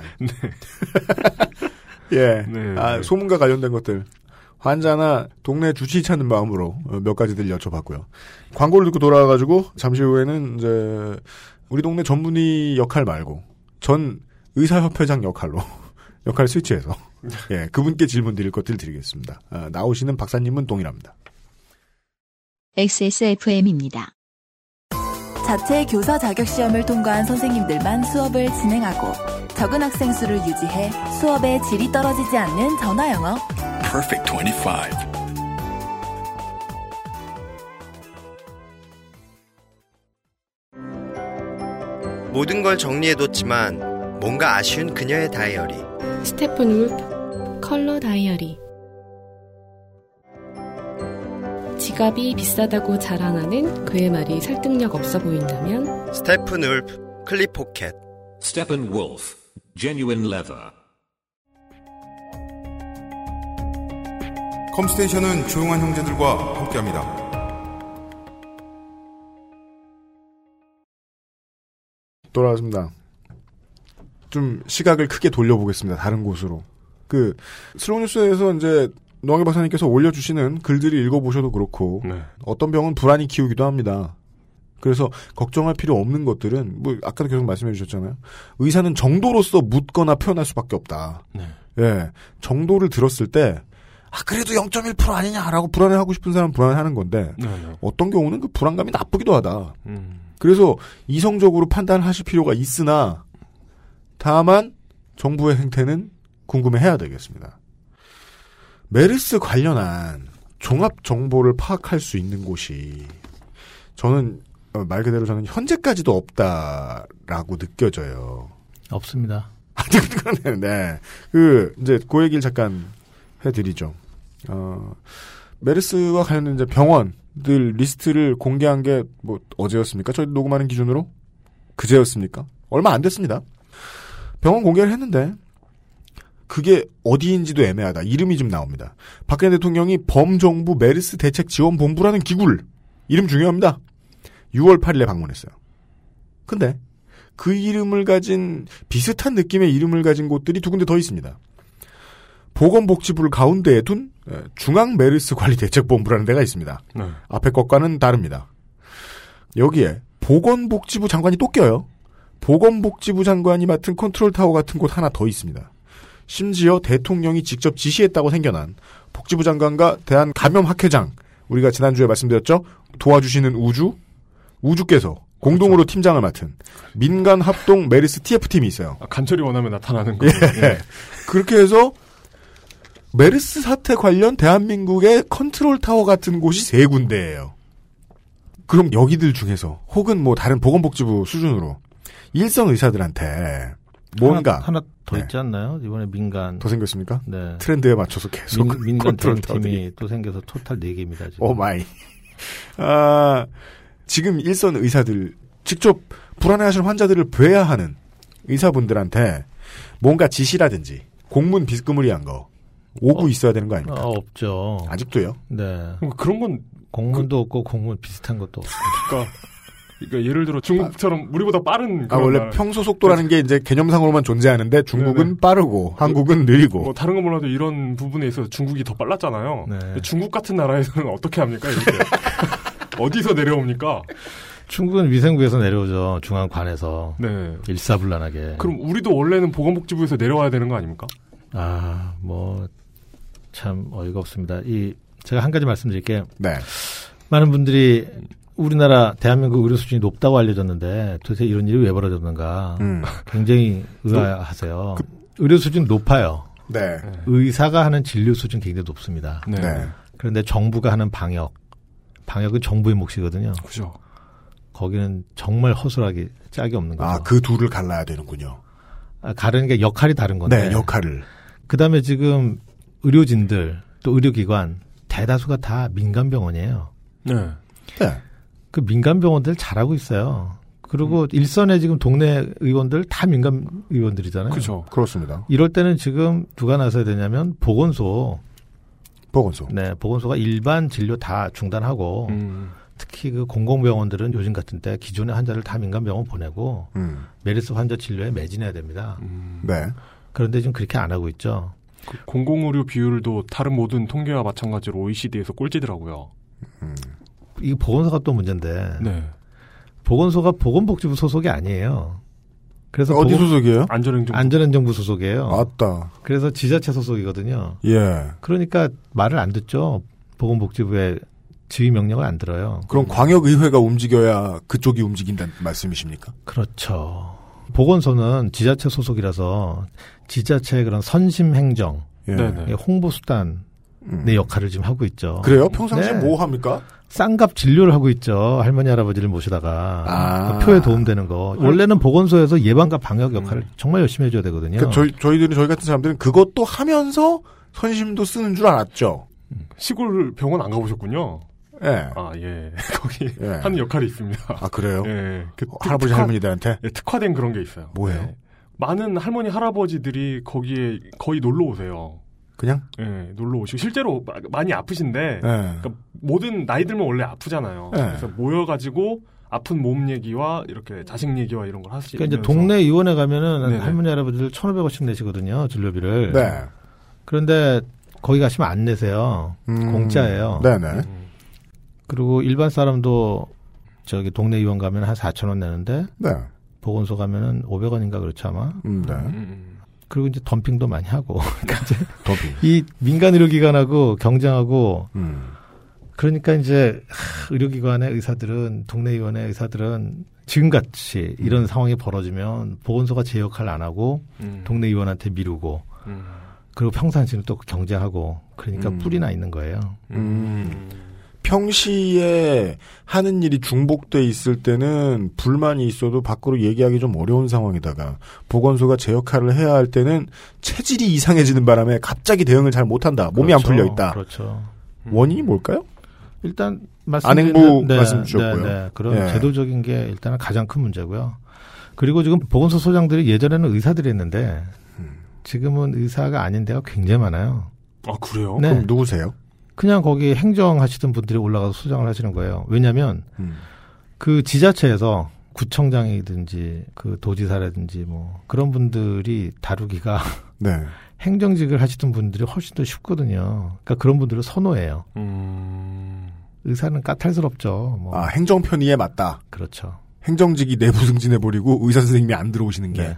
예. 네. 아, 소문과 관련된 것들. 환자나 동네 주치 찾는 마음으로 어, 몇 가지들 여쭤봤고요. 광고를 듣고 돌아와가지고 잠시 후에는 이제 우리 동네 전문의 역할 말고 전 의사협회장 역할로 역할 스위치해서 예 그분께 질문 드릴 것들 드리겠습니다. 아, 나오시는 박사님은 동일합니다. XSFM입니다. 자체 교사 자격 시험을 통과한 선생님들만 수업을 진행하고 적은 학생 수를 유지해 수업의 질이 떨어지지 않는 전화 영어. Perfect 25. 모든 걸 정리해뒀지만 뭔가 아쉬운 그녀의 다이어리. 스테픈 울프 컬러 다이어리 지갑이 비싸다고 자랑하는 그의 말이 설득력 없어 보인다면 스테픈 울프 클립 포켓. Steppenwolf Genuine Leather 컴스테이션은 조용한 형제들과 함께합니다. 돌아왔습니다. 좀 시각을 크게 돌려보겠습니다. 다른 곳으로. 그 슬로우 뉴스에서 이제 노환규 박사님께서 올려주시는 글들이 읽어보셔도 그렇고 네. 어떤 병은 불안이 키우기도 합니다. 그래서 걱정할 필요 없는 것들은 뭐 아까도 계속 말씀해 주셨잖아요. 의사는 정도로서 묻거나 표현할 수밖에 없다. 네. 예, 정도를 들었을 때 아, 그래도 0.1% 아니냐라고 불안해하고 싶은 사람은 불안해하는 건데 네, 네. 어떤 경우는 그 불안감이 나쁘기도 하다. 음. 그래서 이성적으로 판단하실 필요가 있으나 다만 정부의 행태는 궁금해해야 되겠습니다. 메르스 관련한 종합 정보를 파악할 수 있는 곳이 저는 어, 말 그대로 저는 현재까지도 없다라고 느껴져요. 없습니다. 네. 그 이제 그 얘기를 잠깐 해드리죠. 어, 메르스와 관련된 이제 병원들 리스트를 공개한 게 뭐 어제였습니까? 저희 녹음하는 기준으로 그제였습니까? 얼마 안 됐습니다. 병원 공개를 했는데 그게 어디인지도 애매하다. 이름이 좀 나옵니다. 박근혜 대통령이 범정부 메르스 대책 지원 본부라는 기구를 이름 중요합니다. 6월 8일에 방문했어요. 근데 그 이름을 가진 비슷한 느낌의 이름을 가진 곳들이 두 군데 더 있습니다. 보건복지부를 가운데에 둔 예, 중앙 메르스 관리 대책 본부라는 데가 있습니다. 네. 앞에 것과는 다릅니다. 여기에 보건복지부 장관이 또 껴요. 보건복지부 장관이 맡은 컨트롤 타워 같은 곳 하나 더 있습니다. 심지어 대통령이 직접 지시했다고 생겨난 복지부 장관과 대한감염학회장 우리가 지난주에 말씀드렸죠. 도와주시는 우주 우주께서 공동으로 팀장을 맡은 민간 합동 메르스 TF팀이 있어요. 아, 간절히 원하면 나타나는 거. 예. 그렇게 해서 메르스 사태 관련 대한민국의 컨트롤 타워 같은 곳이 세 군데예요. 그럼 여기들 중에서 혹은 뭐 다른 보건복지부 수준으로 일선 의사들한테 뭔가 하나, 하나 더 네. 있지 않나요? 이번에 민간 더 생겼습니까? 네. 트렌드에 맞춰서 계속 민, 민간 컨트롤 대응팀이 또 생겨서 토탈 4 개입니다. 지금. oh my. 아, 지금 일선 의사들, 직접 불안해하시는 환자들을 뵈야 하는 의사분들한테 뭔가 지시라든지 공문 비스무리한 거 오고 있어야 되는 거 아닙니까? 어, 없죠. 아직도요? 네. 그런 건 공문도 없고 공문 비슷한 것도 없고. 그러니까, 그러니까 예를 들어 중국처럼 우리보다 빠른 아, 그런 원래 나라. 평소 속도라는 게 이제 개념상으로만 존재하는데 중국은 빠르고 한국은 느리고. 뭐 다른 건 몰라도 이런 부분에 있어서 중국이 더 빨랐잖아요. 네. 중국 같은 나라에서는 어떻게 합니까? 이렇게 어디서 내려옵니까? 중국은 위생부에서 내려오죠. 중앙관에서. 네. 일사불란하게. 그럼 우리도 원래는 보건복지부에서 내려와야 되는 거 아닙니까? 아, 뭐, 참 어이가 없습니다. 이, 제가 한 가지 말씀드릴게요. 네. 많은 분들이 우리나라 대한민국 의료 수준이 높다고 알려졌는데 도대체 이런 일이 왜 벌어졌는가 음. 굉장히 의아하세요. 의료 수준 높아요. 네. 의사가 하는 진료 수준 굉장히 높습니다. 네. 네. 그런데 정부가 하는 방역, 방역은 정부의 몫이거든요. 그죠. 거기는 정말 허술하게 짝이 없는 거죠. 아, 그 둘을 갈라야 되는군요. 아, 가르는 게 역할이 다른 건데. 네, 역할을. 그 다음에 지금 의료진들 또 의료기관 대다수가 다 민간 병원이에요. 네. 네. 그 민간 병원들 잘하고 있어요. 그리고 일선에 지금 동네 의원들 다 민간 의원들이잖아요. 그죠. 그렇습니다. 이럴 때는 지금 누가 나서야 되냐면 보건소. 보건소. 네, 보건소가 일반 진료 다 중단하고 음. 특히 그 공공병원들은 요즘 같은 때 기존의 환자를 다 민간병원 보내고 음. 메르스 환자 진료에 매진해야 됩니다. 음. 네. 그런데 지금 그렇게 안 하고 있죠. 그 공공의료 비율도 다른 모든 통계와 마찬가지로 OECD에서 꼴찌더라고요. 이 보건소가 또 문제인데 네. 보건소가 보건복지부 소속이 아니에요. 그래서 어디 보건- 소속이에요? 안전행정 안전행정부 소속이에요. 아따. 그래서 지자체 소속이거든요. 예. 그러니까 말을 안 듣죠. 보건복지부의 지휘 명령을 안 들어요. 그럼 광역의회가 움직여야 그쪽이 움직인다는 말씀이십니까? 그렇죠. 보건소는 지자체 소속이라서 지자체의 그런 선심 행정, 예. 네네. 홍보 수단 의 역할을 지금 하고 있죠. 그래요? 평상시에 네. 뭐 합니까? 쌍갑 진료를 하고 있죠. 할머니 할아버지를 모시다가 아. 그 표에 도움되는 거. 원래는 보건소에서 예방과 방역 역할을 정말 열심히 해줘야 되거든요. 그러니까 저희 저희들은 저희 같은 사람들은 그것도 하면서 선심도 쓰는 줄 알았죠. 시골 병원 안 가보셨군요. 예. 아, 예. 거기 예. 하는 역할이 있습니다. 아 그래요? 예. 그 어, 할아버지 특화- 할머니들한테 예, 특화된 그런 게 있어요. 뭐예요? 예. 많은 할머니 할아버지들이 거기에 거의 놀러 오세요. 그냥 예, 놀러 오시고 실제로 마- 많이 아프신데 예. 그러니까 모든 나이 들면 원래 아프잖아요. 네. 그래서 모여가지고 아픈 몸 얘기와 이렇게 자식 얘기와 이런 걸 하시면서 그러니까 이제 동네 의원에 가면은 네네. 할머니 할아버지들 1,500원씩 내시거든요. 진료비를. 네. 그런데 거기 가시면 안 내세요. 음. 공짜예요. 네네. 음. 그리고 일반 사람도 저기 동네 의원 가면 한 4천 원 내는데 네. 보건소 가면은 500원인가 그렇죠 아마. 음, 네. 음. 그리고 이제 덤핑도 많이 하고. 그러니까 이제 더비. 이 민간 의료기관하고 경쟁하고 음. 그러니까 이제 하, 의료기관의 의사들은 동네 의원의 의사들은 지금같이 이런 상황이 벌어지면 보건소가 제 역할을 안 하고 음. 동네 의원한테 미루고 음. 그리고 평상시는 또 경쟁하고 그러니까 음. 뿔이 나 있는 거예요. 음. 평시에 하는 일이 중복돼 있을 때는 불만이 있어도 밖으로 얘기하기 좀 어려운 상황이다가 보건소가 제 역할을 해야 할 때는 체질이 이상해지는 바람에 갑자기 대응을 잘 못한다. 몸이 안 그렇죠. 풀려 있다. 그렇죠. 원인이 뭘까요? 일단 안행부 말씀드린- 말씀 주셨고요. 네, 네. 그런 예. 제도적인 게 일단은 가장 큰 문제고요. 그리고 지금 보건소 소장들이 예전에는 의사들이 했는데 음. 지금은 의사가 아닌 데가 굉장히 많아요. 아 그래요? 네. 그럼 누구세요? 그냥 거기 행정하시던 분들이 올라가서 소장을 하시는 거예요. 왜냐하면 음. 그 지자체에서 구청장이든지 그 도지사라든지 뭐 그런 분들이 다루기가 네. 행정직을 하시던 분들이 훨씬 더 쉽거든요. 그러니까 그런 분들을 선호해요. 음. 의사는 까탈스럽죠. 뭐 아, 행정 편의에 맞다. 그렇죠. 행정직이 내부 승진해버리고 의사 선생님이 안 들어오시는 게. 네.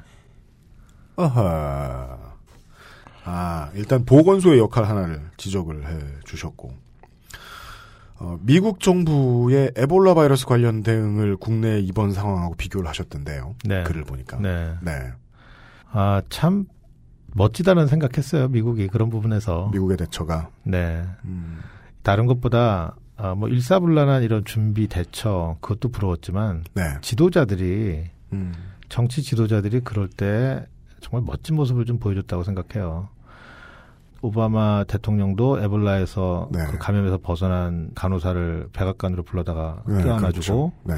아하. 아, 일단 보건소의 역할 하나를 지적을 해 주셨고. 어, 미국 정부의 에볼라 바이러스 관련 대응을 국내 이번 상황하고 비교를 하셨던데요. 네. 글을 보니까. 네. 네. 아, 참 멋지다는 생각했어요. 미국이 그런 부분에서. 미국의 대처가. 네. 음, 다른 것보다 아, 뭐 일사불란한 이런 준비 대처 그것도 부러웠지만 네. 지도자들이 음, 정치 지도자들이 그럴 때 정말 멋진 모습을 좀 보여줬다고 생각해요. 오바마 대통령도 에볼라에서 네. 그 감염에서 벗어난 간호사를 백악관으로 불러다가 네, 껴안아주고 그렇죠. 네.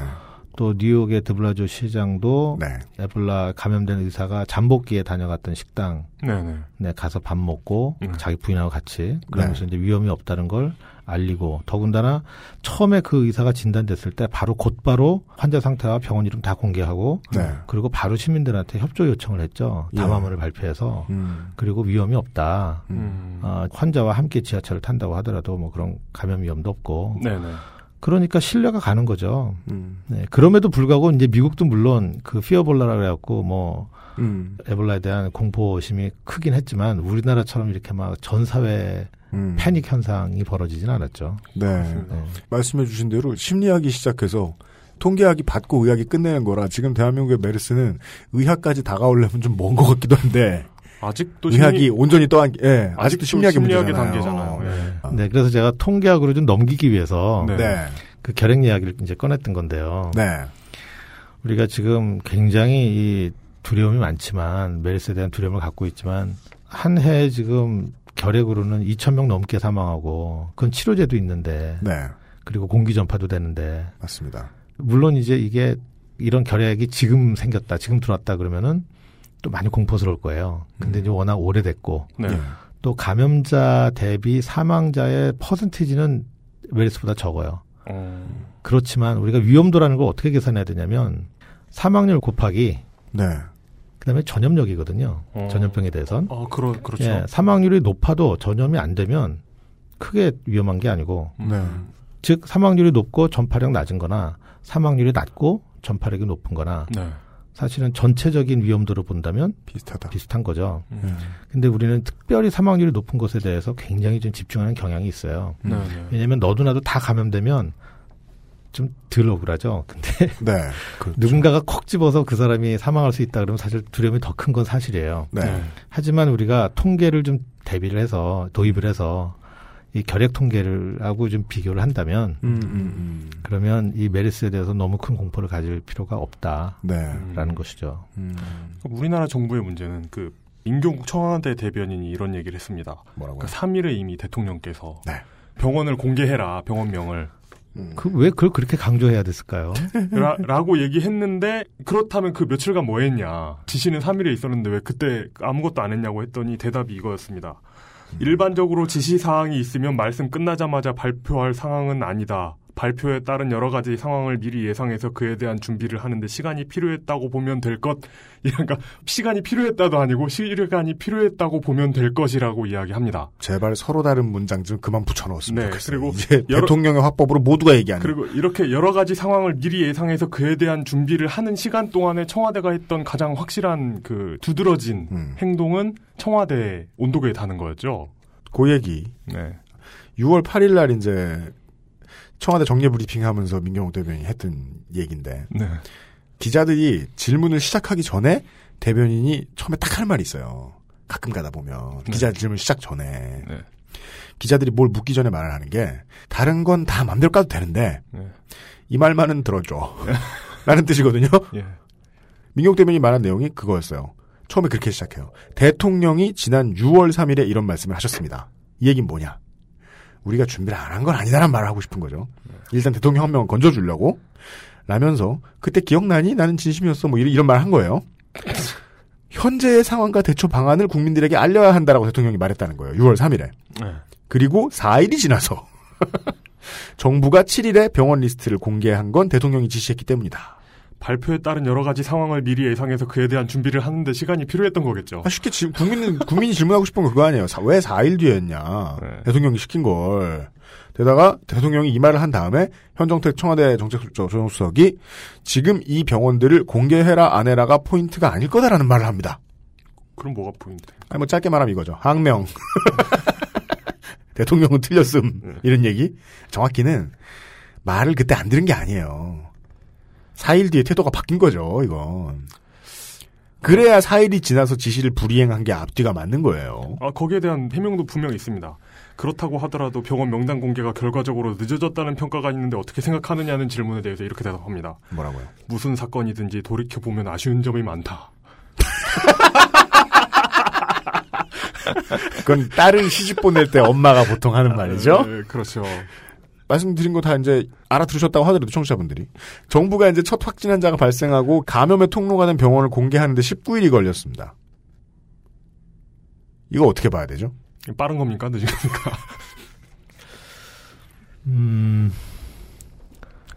또 뉴욕의 드블라조 시장도 네. 에볼라 감염된 의사가 잠복기에 다녀갔던 식당 네네. 네, 가서 밥 먹고 음. 자기 부인하고 같이 네. 그러면서 이제 위험이 없다는 걸 알리고 더군다나 처음에 그 의사가 진단됐을 때 바로 곧바로 환자 상태와 병원 이름 다 공개하고 네. 그리고 바로 시민들한테 협조 요청을 했죠. 예. 담화문을 발표해서 음, 그리고 위험이 없다. 음. 어, 환자와 함께 지하철을 탄다고 하더라도 뭐 그런 감염 위험도 없고 네네. 그러니까 신뢰가 가는 거죠. 음, 네, 그럼에도 불구하고 이제 미국도 물론 그 피어볼라라 그래갖고 뭐 음, 에볼라에 대한 공포심이 크긴 했지만 우리나라처럼 이렇게 막 전 사회 음. 패닉 현상이 벌어지진 않았죠. 네. 네. 말씀해 주신 대로 심리학이 시작해서 통계학이 받고 의학이 끝내는 거라 지금 대한민국의 메르스는 의학까지 다가오려면 좀 먼 것 같기도 한데 아직도 의학이 심리- 온전히 게, 예, 아직도 아직도 심리학의, 심리학의. 단계잖아요. 예. 아. 네, 그래서 제가 통계학으로 좀 넘기기 위해서 네. 네. 그 결핵 이야기를 이제 꺼냈던 건데요. 네. 우리가 지금 굉장히 이 두려움이 많지만 메르스에 대한 두려움을 갖고 있지만 한 해에 지금 결핵으로는 2천 명 넘게 사망하고 그건 치료제도 있는데 네. 그리고 공기 전파도 되는데 맞습니다. 물론 이제 이게 이런 결핵이 지금 생겼다, 지금 들어왔다 그러면은 또 많이 공포스러울 거예요. 근데 이제 워낙 오래됐고 네. 예. 또 감염자 대비 사망자의 퍼센티지는 메르스보다 적어요. 어. 그렇지만 우리가 위험도라는 걸 어떻게 계산해야 되냐면 사망률 곱하기 네. 그다음에 전염력이거든요. 어. 전염병에 대해선. 아, 그러, 그렇죠. 예, 사망률이 높아도 전염이 안 되면 크게 위험한 게 아니고 음. 네. 즉 사망률이 높고 전파력 낮은 거나 사망률이 낮고 전파력이 높은 거나 네. 사실은 전체적인 위험도로 본다면 비슷하다. 비슷한 거죠. 음. 근데 우리는 특별히 사망률이 높은 것에 대해서 굉장히 좀 집중하는 경향이 있어요. 네, 네. 왜냐하면 너도 나도 다 감염되면 좀 덜 억울하죠. 근데 네. 그렇죠. 누군가가 콕 집어서 그 사람이 사망할 수 있다 그러면 사실 두려움이 더 큰 건 사실이에요. 네. 하지만 우리가 통계를 좀 대비를 해서 도입을 해서 이 결핵 통계를 하고 좀 비교를 한다면 음, 음, 음. 그러면 이 메르스에 대해서 너무 큰 공포를 가질 필요가 없다라는 네. 것이죠. 음. 우리나라 정부의 문제는 그 민경국 청와대 대변인이 이런 얘기를 했습니다. 뭐라고요? 그 3일에 이미 대통령께서 네. 병원을 공개해라 병원명을 음. 그왜 그걸 그렇게 강조해야 됐을까요? 라, 라고 얘기했는데 그렇다면 그 며칠간 뭐 했냐 지시는 3일에 있었는데 왜 그때 아무것도 안 했냐고 했더니 대답이 이거였습니다. 일반적으로 지시 사항이 있으면 말씀 끝나자마자 발표할 상황은 아니다. 발표에 따른 여러 가지 상황을 미리 예상해서 그에 대한 준비를 하는데 시간이 필요했다고 보면 될 것. 그러니까 시간이 필요했다도 아니고 시간이 필요했다고 보면 될 것이라고 이야기합니다. 제발 서로 다른 문장 좀 그만 붙여넣었으면 네, 좋겠어요. 그리고 이제 여러- 대통령의 화법으로 모두가 얘기하는. 그리고 이렇게 여러 가지 상황을 미리 예상해서 그에 대한 준비를 하는 시간 동안에 청와대가 했던 가장 확실한 그 두드러진 음. 행동은 청와대 온도계에 다는 거였죠. 그 얘기. 네. 6월 8일 날 이제 청와대 정례 브리핑 하면서 민경욱 대변인이 했던 얘기인데 네. 기자들이 질문을 시작하기 전에 대변인이 처음에 딱 할 말이 있어요. 가끔 가다 보면 기자 질문 시작 전에 네. 기자들이 뭘 묻기 전에 말을 하는 게 다른 건 다 맘대로 까도 되는데 네. 이 말만은 들어줘 라는 뜻이거든요. 예. 민경 대변인이 말한 내용이 그거였어요. 처음에 그렇게 시작해요. 대통령이 지난 6월 3일에 이런 말씀을 하셨습니다. 이 얘기는 뭐냐? 우리가 준비를 안 한 건 아니다라는 말을 하고 싶은 거죠. 일단 대통령 한 명은 건져주려고 라면서 그때 기억나니? 나는 진심이었어. 뭐 이런, 이런 말한 거예요. 현재의 상황과 대처 방안을 국민들에게 알려야 한다라고 대통령이 말했다는 거예요. 6월 3일에. 네. 그리고 4일이 지나서 정부가 7일에 병원 리스트를 공개한 건 대통령이 지시했기 때문이다. 발표에 따른 여러 가지 상황을 미리 예상해서 그에 대한 준비를 하는데 시간이 필요했던 거겠죠. 아, 쉽게 지, 국민은, 국민이 질문하고 싶은 건 그거 아니에요. 사- 왜 4일 뒤에 했냐. 네. 대통령이 시킨 걸. 게다가 대통령이 이 말을 한 다음에 현정택 청와대 정책조정수석이 지금 이 병원들을 공개해라 안 해라가 포인트가 아닐 거다라는 말을 합니다. 그럼 뭐가 포인트? 아니 뭐 짧게 말하면 이거죠. 항명. 대통령은 틀렸음. 이런 얘기. 정확히는 말을 그때 안 들은 게 아니에요. 4일 뒤에 태도가 바뀐 거죠, 이건. 그래야 4일이 지나서 지시를 불이행한 게 앞뒤가 맞는 거예요. 아, 거기에 대한 해명도 분명히 있습니다. 그렇다고 하더라도 병원 명단 공개가 결과적으로 늦어졌다는 평가가 있는데 어떻게 생각하느냐는 질문에 대해서 이렇게 대답합니다. 뭐라고요? 무슨 사건이든지 돌이켜보면 아쉬운 점이 많다. 그건 딸을 시집 보낼 때 엄마가 보통 하는 말이죠. 네, 그렇죠. 말씀드린 거 다 이제 알아들으셨다고 하더라도 청취자분들이 정부가 이제 첫 확진 환자가 발생하고 감염의 통로가 된 병원을 공개하는데 19일이 걸렸습니다. 이거 어떻게 봐야 되죠? 빠른 겁니까? 늦은 겁니까? 음,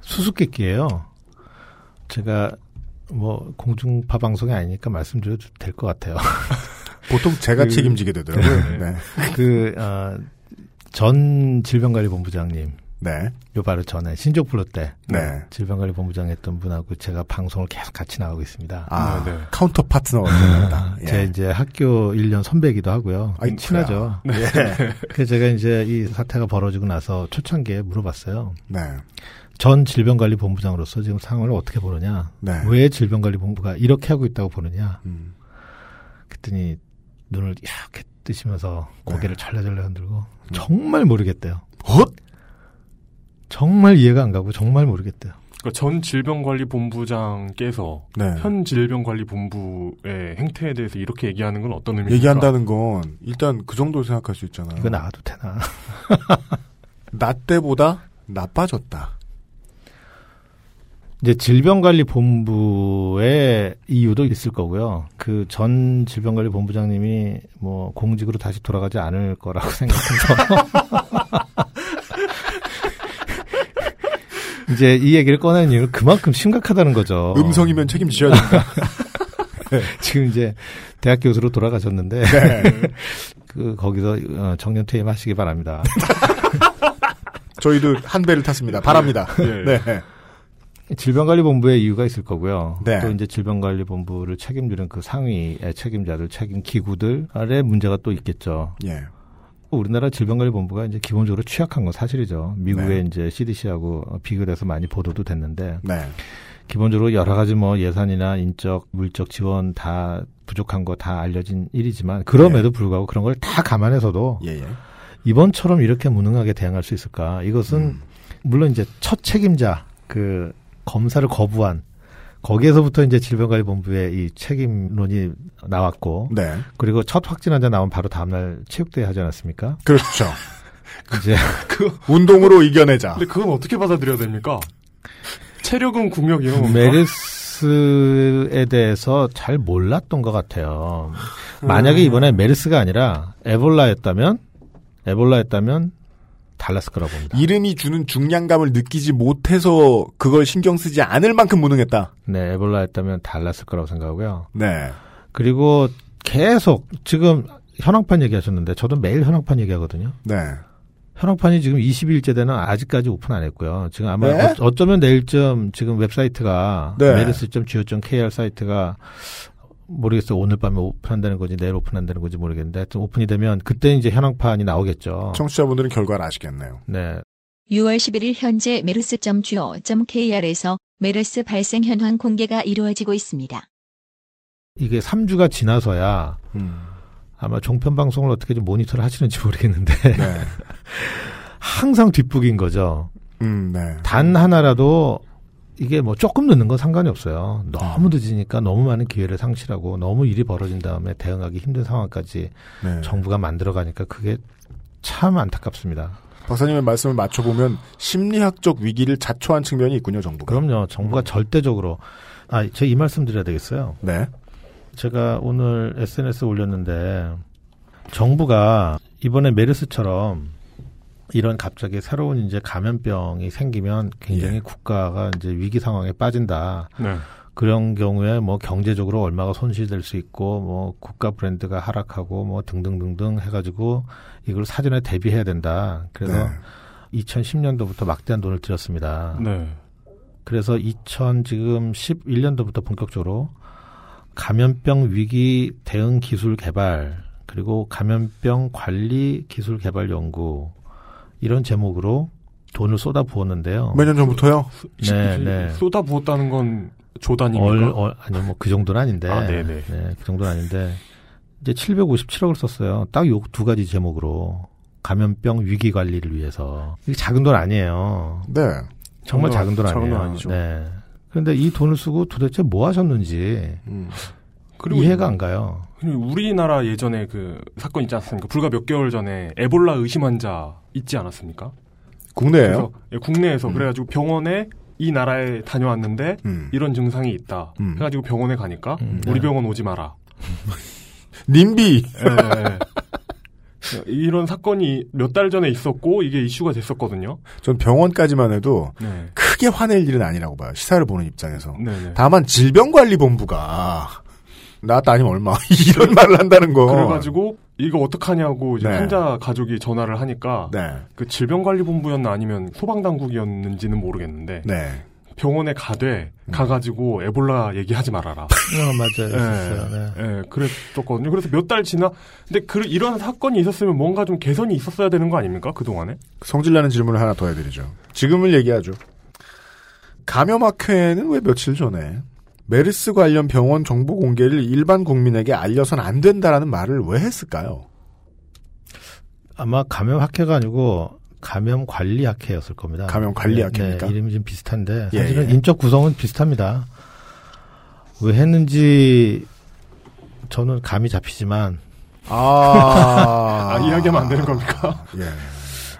수수께끼예요. 제가 뭐 공중파 방송이 아니니까 말씀드려도 될 것 같아요. 보통 제가 그- 책임지게 되더라고요. 네. 그, 어, 전 질병관리본부장님. 네. 요 바로 전에 신종 플루 때. 네. 질병관리본부장 했던 분하고 제가 방송을 계속 같이 나가고 있습니다. 아, 네, 네. counter partner가 됩니다. 예. 제 이제 학교 1년 선배기도 하고요. 아이, 친하죠. 네. 그래서 제가 이제 이 사태가 벌어지고 나서 초창기에 물어봤어요. 네. 전 질병관리본부장으로서 지금 상황을 어떻게 보느냐. 네. 왜 질병관리본부가 이렇게 하고 있다고 보느냐. 음. 그랬더니 눈을 이렇게 뜨시면서 고개를 네. 잘라잘라 흔들고 정말 모르겠대요. 헛? 정말 이해가 안 가고 정말 모르겠대요. 그러니까 전 질병관리본부장께서 네. 현 질병관리본부의 행태에 대해서 이렇게 얘기하는 건 어떤 의미입니까? 얘기한다는 건 일단 그 정도 생각할 수 있잖아요. 이거 나와도 되나? 나 때보다 나빠졌다. 이제 질병관리본부의 이유도 있을 거고요. 그 전 질병관리본부장님이 뭐 공직으로 다시 돌아가지 않을 거라고 생각해서 이제 이 얘기를 꺼낸 이유는 그만큼 심각하다는 거죠. 음성이면 책임지셔야 된다. 지금 이제 대학 교수로 돌아가셨는데 네. 그 거기서 어, 정년 퇴임하시기 바랍니다. 저희도 한 배를 탔습니다. 바랍니다. 예. 네. 질병관리본부의 이유가 있을 거고요. 네. 또 이제 질병관리본부를 책임지는 그 상위의 책임자들, 책임 기구들의 문제가 또 있겠죠. 예. 우리나라 질병관리본부가 이제 기본적으로 취약한 건 사실이죠. 미국의 네. 이제 CDC하고 비교를 해서 많이 보도도 됐는데 네. 기본적으로 여러 가지 뭐 예산이나 인적, 물적 지원 다 부족한 거 다 알려진 일이지만 그럼에도 불구하고 그런 걸 다 감안해서도 예, 예. 이번처럼 이렇게 무능하게 대응할 수 있을까? 이것은 음. 물론 이제 첫 책임자 그 검사를 거부한 거기에서부터 이제 질병관리본부의 이 책임론이 나왔고 네. 그리고 첫 확진 환자 나오면 바로 다음날 체육대회 하지 않았습니까? 그렇죠. 이제 그 운동으로 이겨내자. 근데 그건 어떻게 받아들여야 됩니까? 체력은 국력 이런 겁니까? 메르스에 대해서 잘 몰랐던 것 같아요. 음. 만약에 이번에 메르스가 아니라 에볼라였다면 에볼라였다면 달랐을 거라고 봅니다. 이름이 주는 중량감을 느끼지 못해서 그걸 신경 쓰지 않을 만큼 무능했다. 네, 에볼라였다면 달랐을 거라고 생각하고요. 네. 그리고 계속 지금 현황판 얘기하셨는데 저도 매일 현황판 얘기하거든요. 네. 현황판이 지금 20일째 되는 아직까지 오픈 안 했고요. 지금 아마 네? 어, 쩌면 내일쯤 지금 웹사이트가 네. mers.go.kr 사이트가 모르겠어요. 오늘 밤에 오픈한다는 건지 내일 오픈한다는 건지 모르겠는데 하여튼 오픈이 되면 그때 이제 현황판이 나오겠죠. 청취자분들은 결과를 아시겠네요. 네. 6월 11일 현재 메르스.go.kr에서 메르스 발생 현황 공개가 이루어지고 있습니다. 이게 3주가 지나서야 음. 아마 종편 방송을 어떻게 좀 모니터를 하시는지 모르겠는데 네. 항상 뒷북인 거죠. 음, 네. 단 하나라도 이게 뭐 조금 늦는 건 상관이 없어요. 너무 늦으니까 너무 많은 기회를 상실하고 너무 일이 벌어진 다음에 대응하기 힘든 상황까지 네. 정부가 만들어 가니까 그게 참 안타깝습니다. 박사님의 말씀을 맞춰보면 심리학적 위기를 자초한 측면이 있군요, 정부가. 그럼요. 정부가 절대적으로 아, 제가 이 말씀 드려야 되겠어요. 네. 제가 오늘 SNS에 올렸는데 정부가 이번에 메르스처럼 이런 갑자기 새로운 이제 감염병이 생기면 굉장히 예. 국가가 이제 위기 상황에 빠진다. 네. 그런 경우에 뭐 경제적으로 얼마가 손실될 수 있고 뭐 국가 브랜드가 하락하고 뭐 등등등등 해가지고 이걸 사전에 대비해야 된다. 그래서 네. 2010년도부터 막대한 돈을 들였습니다. 네. 그래서 2000 지금 11년도부터 본격적으로 감염병 위기 대응 기술 개발 그리고 감염병 관리 기술 개발 연구 이런 제목으로 돈을 쏟아 부었는데요. 몇 년 전부터요? 네, 네. 쏟아 부었다는 건 조단입니까? 얼, 얼, 아니 뭐그 정도는 아닌데. 아, 네네. 네, 그 정도는 아닌데 이제 757억을 썼어요. 딱 요 두 가지 제목으로 감염병 위기 관리를 위해서 이게 작은 돈 아니에요. 네. 정말 작은 작은 돈 작은 아니에요. 돈 아니죠. 네. 그런데 이 돈을 쓰고 도대체 뭐 하셨는지 음. 그리고 이해가 안 가요. 그리고 우리나라 예전에 그 사건 있지 않습니까? 불과 몇 개월 전에 에볼라 의심 환자 있지 않았습니까? 국내에요? 그래서 예, 국내에서 음. 그래가지고 병원에 이 나라에 다녀왔는데 음. 이런 증상이 있다. 음. 해가지고 병원에 가니까 음, 우리 네. 병원 오지 마라. 님비. 예, 예. 이런 사건이 몇 달 전에 있었고 이게 이슈가 됐었거든요. 전 병원까지만 해도 네. 크게 화낼 일은 아니라고 봐요. 시사를 보는 입장에서. 네네. 다만 질병관리본부가 나왔다 아니면 얼마 이런 말을 한다는 거. 그래가지고 이거 어떡하냐고 이제 네. 환자 가족이 전화를 하니까 네. 그 질병관리본부였나 아니면 소방당국이었는지는 모르겠는데 네. 병원에 가되 가가지고 에볼라 얘기하지 말아라. 어, 맞아요. 있었어요. 네. 예, 그랬었거든요. 그래서 몇 달 지나, 근데 그 이런 사건이 있었으면 뭔가 좀 개선이 있었어야 되는 거 아닙니까? 그 동안에? 성질나는 질문을 하나 더 해드리죠. 지금을 얘기하죠. 감염 학회는 왜 며칠 전에 메르스 관련 병원 정보 공개를 일반 국민에게 알려선 안 된다라는 말을 왜 했을까요? 아마 감염 학회가 아니고 감염 관리 학회였을 겁니다. 감염 관리 학회입니까? 네, 이름이 좀 비슷한데 예, 사실은 예. 인적 구성은 비슷합니다. 왜 했는지 저는 감이 잡히지만 아, 아, 이야기하면 안 되는 겁니까? 예.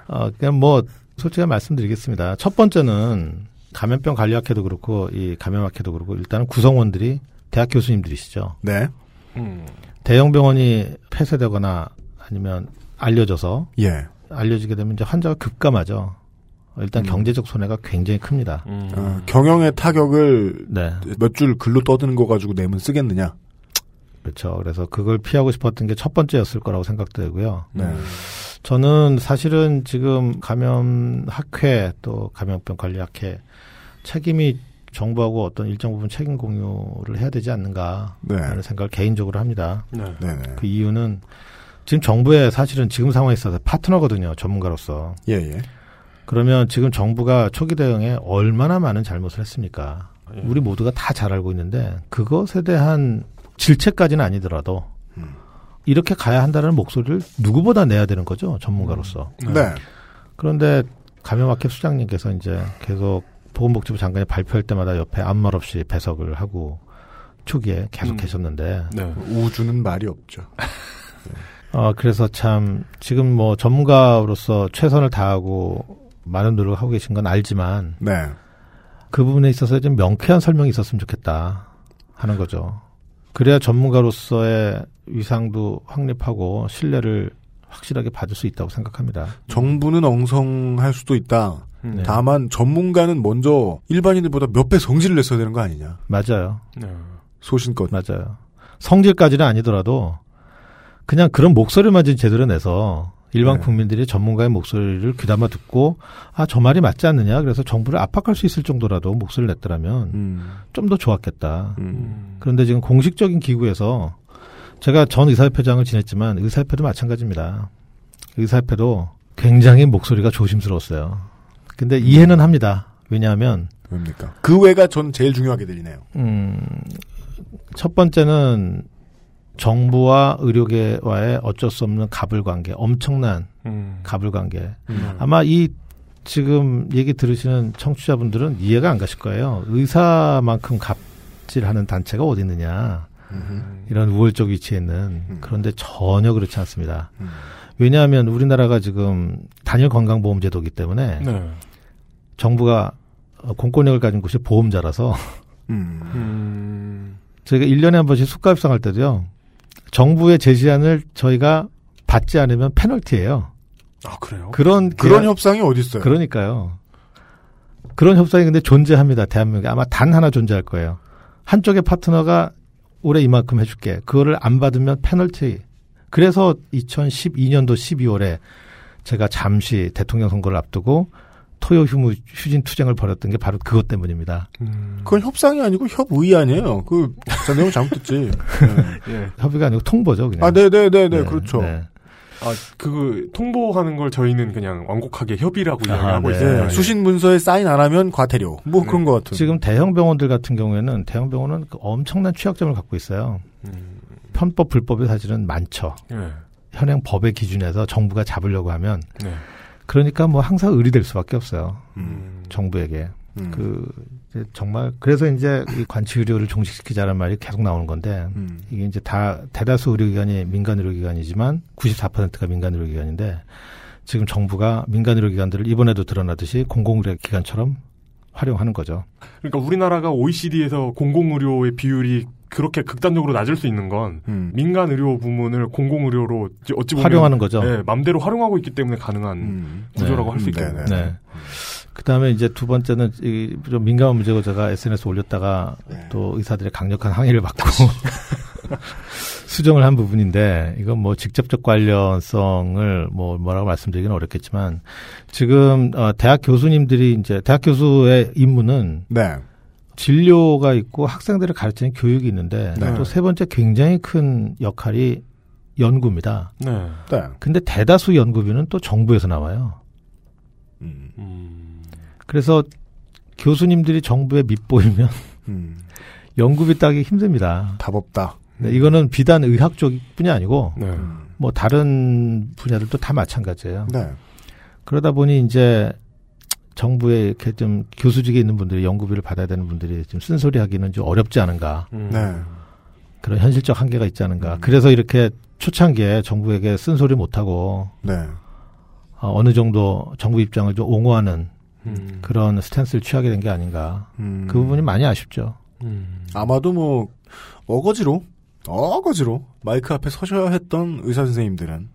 어, 그냥 뭐 솔직히 말씀드리겠습니다. 첫 번째는 감염병 관리학회도 그렇고 이 감염학회도 그렇고 일단은 구성원들이 대학 교수님들이시죠. 네. 음. 대형 병원이 폐쇄되거나 아니면 알려져서 예. 알려지게 되면 이제 환자가 급감하죠. 일단 음. 경제적 손해가 굉장히 큽니다. 음. 어, 경영의 타격을 네. 몇줄 글로 떠드는 거 가지고 내면 쓰겠느냐? 그렇죠. 그래서 그걸 피하고 싶었던 게 첫 번째였을 거라고 생각되고요. 네. 저는 사실은 지금 감염학회 또 감염병 관리학회 책임이 정부하고 어떤 일정 부분 책임 공유를 해야 되지 않는가 네. 라는 생각을 개인적으로 합니다. 네. 네네. 그 이유는 지금 정부의 사실은 지금 상황에 있어서 파트너거든요. 전문가로서. 예, 예. 그러면 지금 정부가 초기 대응에 얼마나 많은 잘못을 했습니까? 예. 우리 모두가 다 잘 알고 있는데 그것에 대한 질책까지는 아니더라도 음. 이렇게 가야 한다는 목소리를 누구보다 내야 되는 거죠. 전문가로서. 네. 그런데 감염학회 수장님께서 이제 계속 보건복지부 장관이 발표할 때마다 옆에 아무 말 없이 배석을 하고 초기에 계속 음. 계셨는데 네. 우주는 말이 없죠. 어, 그래서 참, 지금 뭐 전문가로서 최선을 다하고 많은 노력을 하고 계신 건 알지만, 네. 그 부분에 있어서 좀 명쾌한 설명이 있었으면 좋겠다 하는 거죠. 그래야 전문가로서의 위상도 확립하고 신뢰를 확실하게 받을 수 있다고 생각합니다. 정부는 엉성할 수도 있다. 음. 네. 다만 전문가는 먼저 일반인들보다 몇 배 성질을 냈어야 되는 거 아니냐. 맞아요. 네. 소신껏. 맞아요. 성질까지는 아니더라도 그냥 그런 목소리만 좀 제대로 내서 일반 네. 국민들이 전문가의 목소리를 귀담아 듣고 아 저 말이 맞지 않느냐 그래서 정부를 압박할 수 있을 정도라도 목소리를 냈더라면 음. 좀더 좋았겠다. 음. 그런데 지금 공식적인 기구에서 제가 전 의사협회장을 지냈지만 의사협회도 마찬가지입니다. 의사협회도 굉장히 목소리가 조심스러웠어요. 근데 이해는 합니다. 왜냐하면 왜입니까? 그 외가 전 제일 중요하게 들리네요. 음, 첫 번째는 정부와 의료계와의 어쩔 수 없는 갑을 관계, 엄청난 음. 갑을 관계. 음. 아마 이 지금 얘기 들으시는 청취자분들은 이해가 안 가실 거예요. 의사만큼 갑질하는 단체가 어디 있느냐. 음. 이런 우월적 위치에 있는. 그런데 전혀 그렇지 않습니다. 음. 왜냐하면 우리나라가 지금 단일 건강보험 제도이기 때문에 네. 정부가 공권력을 가진 곳이 보험자라서 음. 음. 저희가 1년에 한 번씩 수가 협상할 때도요. 정부의 제시안을 저희가 받지 않으면 페널티예요. 아 그래요? 그런 그런 계약- 협상이 어디 있어요? 그러니까요. 그런 협상이 근데 존재합니다. 대한민국에 아마 단 하나 존재할 거예요. 한쪽의 파트너가 올해 이만큼 해줄게. 그거를 안 받으면 페널티. 그래서 2012년도 12월에 제가 잠시 대통령 선거를 앞두고 토요 휴무 휴진 투쟁을 벌였던 게 바로 그것 때문입니다. 음. 그건 협상이 아니고 협의 아니에요. 그, 자, 내용 잘못 듣지. 예. 협의가 아니고 통보죠, 그냥. 아, 네네네네, 네, 그렇죠. 네. 아, 그 통보하는 걸 저희는 그냥 완곡하게 협의라고 아하, 이야기하고 네. 있어요. 네, 수신 문서에 사인 안 하면 과태료. 뭐 그런 것 같은. 지금 대형 병원들 같은 경우에는 대형 병원은 그 엄청난 취약점을 갖고 있어요. 음. 편법 불법이 사실은 많죠. 네. 현행 법의 기준에서 정부가 잡으려고 하면 네. 그러니까 뭐 항상 의리될 수밖에 없어요. 음. 정부에게. 음. 그 정말 그래서 이제 이 관치 의료를 종식시키자는 말이 계속 나오는 건데 음. 이게 이제 다 대다수 의료기관이 민간 의료기관이지만 94%가 민간 의료기관인데 지금 정부가 민간 의료기관들을 이번에도 드러나듯이 공공의료기관처럼 활용하는 거죠. 그러니까 우리나라가 OECD에서 공공의료의 비율이 그렇게 극단적으로 낮을 수 있는 건 음. 민간 의료 부문을 공공 의료로 이제 어찌 보면 활용하는 거죠. 네, 맘대로 활용하고 있기 때문에 가능한 음. 구조라고 네. 할수 음, 있겠네요. 네네. 네. 그 다음에 이제 두 번째는 이좀 민감한 문제고 제가 SNS 에 올렸다가 네. 또 의사들의 강력한 항의를 받고 수정을 한 부분인데 이건 뭐 직접적 관련성을 뭐 뭐라고 말씀드리기는 어렵겠지만 지금 어 대학 교수님들이 이제 대학 교수의 임무는 네. 진료가 있고 학생들을 가르치는 교육이 있는데 네. 또세 번째 굉장히 큰 역할이 연구입니다. 네. 네. 근데 대다수 연구비는 또 정부에서 나와요. 음. 음. 그래서 교수님들이 정부에 밑보이면 음. 연구비 따기 힘듭니다. 답 없다. 네, 이거는 비단 의학 쪽뿐이 아니고 네. 음. 뭐 다른 분야들도 다 마찬가지예요. 네. 그러다 보니 이제 정부에 이렇게 좀 교수직에 있는 분들이 연구비를 받아야 되는 분들이 좀 쓴소리 하기는 좀 어렵지 않은가 음. 네. 그런 현실적 한계가 있지 않은가. 음. 그래서 이렇게 초창기에 정부에게 쓴소리 못하고 네. 어, 어느 정도 정부 입장을 좀 옹호하는 음. 그런 스탠스를 취하게 된 게 아닌가. 음. 그 부분이 많이 아쉽죠. 음. 아마도 뭐 어거지로 어거지로 마이크 앞에 서셔야 했던 의사 선생님들은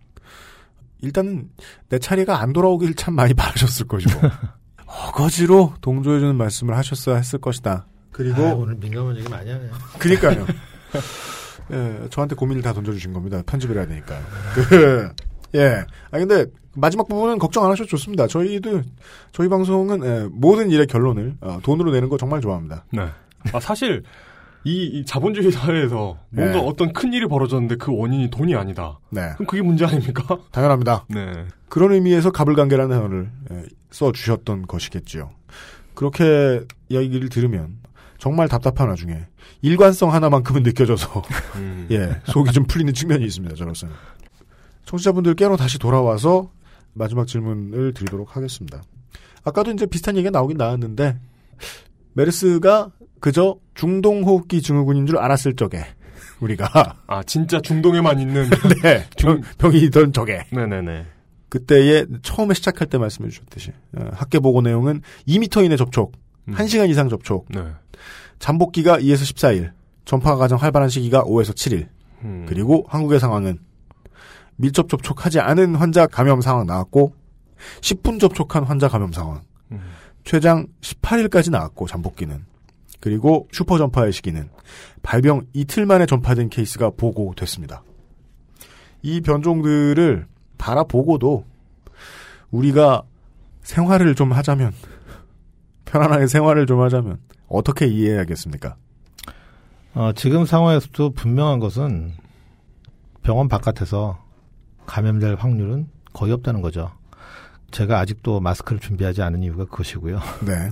일단은 내 차례가 안 돌아오길 참 많이 바라셨을 것이고 어거지로 동조해주는 말씀을 하셨어야 했을 것이다. 그리고 아, 오늘 민감한 얘기 많이 하네. 그니까요. 예, 저한테 고민을 다 던져주신 겁니다. 편집을 해야 되니까. 그, 예. 아, 근데, 마지막 부분은 걱정 안 하셔도 좋습니다. 저희도 저희 방송은 예, 모든 일의 결론을 어, 돈으로 내는 거 정말 좋아합니다. 네. 아 사실 이, 이 자본주의 사회에서 뭔가 네. 어떤 큰 일이 벌어졌는데 그 원인이 돈이 아니다. 네. 그럼 그게 문제 아닙니까? 당연합니다. 네. 그런 의미에서 가불관계라는 단어를 예, 써주셨던 것이겠지요. 그렇게 이야기를 들으면 정말 답답한 와중에 일관성 하나만큼은 느껴져서 음. 예 속이 좀 풀리는 측면이 있습니다. 저로서는 청취자분들께로 다시 돌아와서 마지막 질문을 드리도록 하겠습니다. 아까도 이제 비슷한 얘기가 나오긴 나왔는데 메르스가 그저 중동 호흡기 증후군인 줄 알았을 적에 우리가 아 진짜 중동에만 있는 네 병, 병이던 적에 네네네. 그때에 처음에 시작할 때 말씀해 주셨듯이 어, 학계 보고 내용은 2미터 이내 접촉, 음. 1시간 이상 접촉, 네. 잠복기가 2에서 14일, 전파가 가장 활발한 시기가 5에서 7일. 음. 그리고 한국의 상황은 밀접 접촉하지 않은 환자 감염 상황 나왔고 10분 접촉한 환자 감염 상황. 음. 최장 18일까지 나왔고 잠복기는 그리고 슈퍼 전파의 시기는 발병 이틀 만에 전파된 케이스가 보고됐습니다. 이 변종들을 바라보고도 우리가 생활을 좀 하자면 편안하게 생활을 좀 하자면 어떻게 이해해야겠습니까? 어, 지금 상황에서도 분명한 것은 병원 바깥에서 감염될 확률은 거의 없다는 거죠. 제가 아직도 마스크를 준비하지 않은 이유가 그것이고요. 네.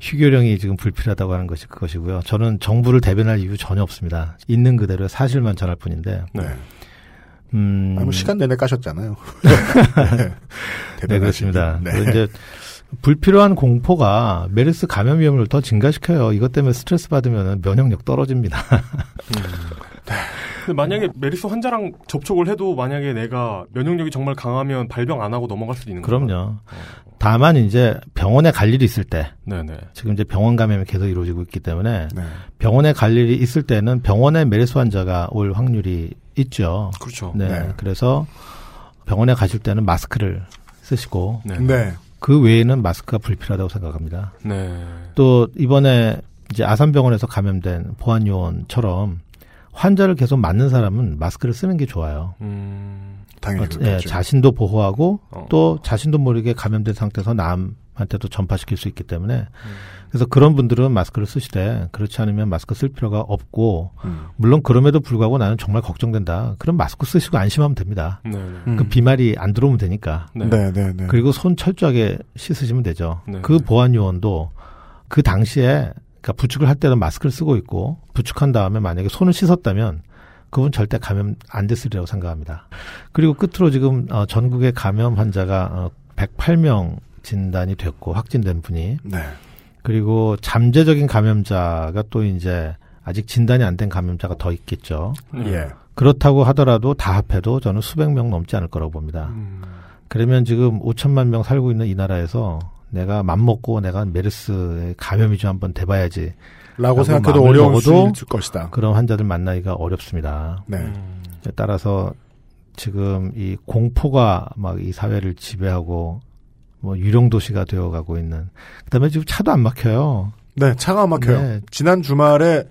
휴교령이 지금 불필요하다고 하는 것이 그것이고요. 저는 정부를 대변할 이유 전혀 없습니다. 있는 그대로 사실만 전할 뿐인데. 네. 음. 아니, 뭐 시간 내내 까셨잖아요. 네, 그렇습니다. 네. 이제 불필요한 공포가 메르스 감염 위험을 더 증가시켜요. 이것 때문에 스트레스 받으면 면역력 떨어집니다. 근데 만약에 메르스 환자랑 접촉을 해도 만약에 내가 면역력이 정말 강하면 발병 안 하고 넘어갈 수도 있는 거예요. 그럼요. 다만 이제 병원에 갈 일이 있을 때 네네. 지금 이제 병원 감염이 계속 이루어지고 있기 때문에 네. 병원에 갈 일이 있을 때는 병원에 메르스 환자가 올 확률이 있죠. 그렇죠. 네. 네. 그래서 병원에 가실 때는 마스크를 쓰시고 네. 네. 그 외에는 마스크가 불필요하다고 생각합니다. 네. 또 이번에 이제 아산병원에서 감염된 보안 요원처럼 환자를 계속 맞는 사람은 마스크를 쓰는 게 좋아요. 음. 당연히 어, 예. 자신도 보호하고 어. 또 자신도 모르게 감염된 상태에서 남한테도 전파시킬 수 있기 때문에 음. 그래서 그런 분들은 마스크를 쓰시되 그렇지 않으면 마스크 쓸 필요가 없고 음. 물론 그럼에도 불구하고 나는 정말 걱정된다. 그럼 마스크 쓰시고 안심하면 됩니다. 네. 음. 그 비말이 안 들어오면 되니까. 네. 네, 네, 네. 그리고 손 철저하게 씻으시면 되죠. 네. 그 보안 요원도 그 당시에 그러니까 부축을 할 때는 마스크를 쓰고 있고 부축한 다음에 만약에 손을 씻었다면 그분 절대 감염 안 됐으리라고 생각합니다. 그리고 끝으로 지금 어, 전국의 감염 환자가 어, 108명 진단이 됐고 확진된 분이 네. 그리고 잠재적인 감염자가 또 이제 아직 진단이 안 된 감염자가 더 있겠죠. 예. 그렇다고 하더라도 다 합해도 저는 수백 명 넘지 않을 거라고 봅니다. 음. 그러면 지금 5천만 명 살고 있는 이 나라에서 내가 맘먹고 내가 메르스에 감염이 좀 한번 돼봐야지. 라고 생각해도 마음을 어려울 수 먹어도 있을 것이다. 그런 환자들 만나기가 어렵습니다. 네. 음. 따라서 지금 이 공포가 막 이 사회를 지배하고 뭐 유령 도시가 되어가고 있는. 그다음에 지금 차도 안 막혀요. 네, 차가 막혀요. 네. 지난 주말에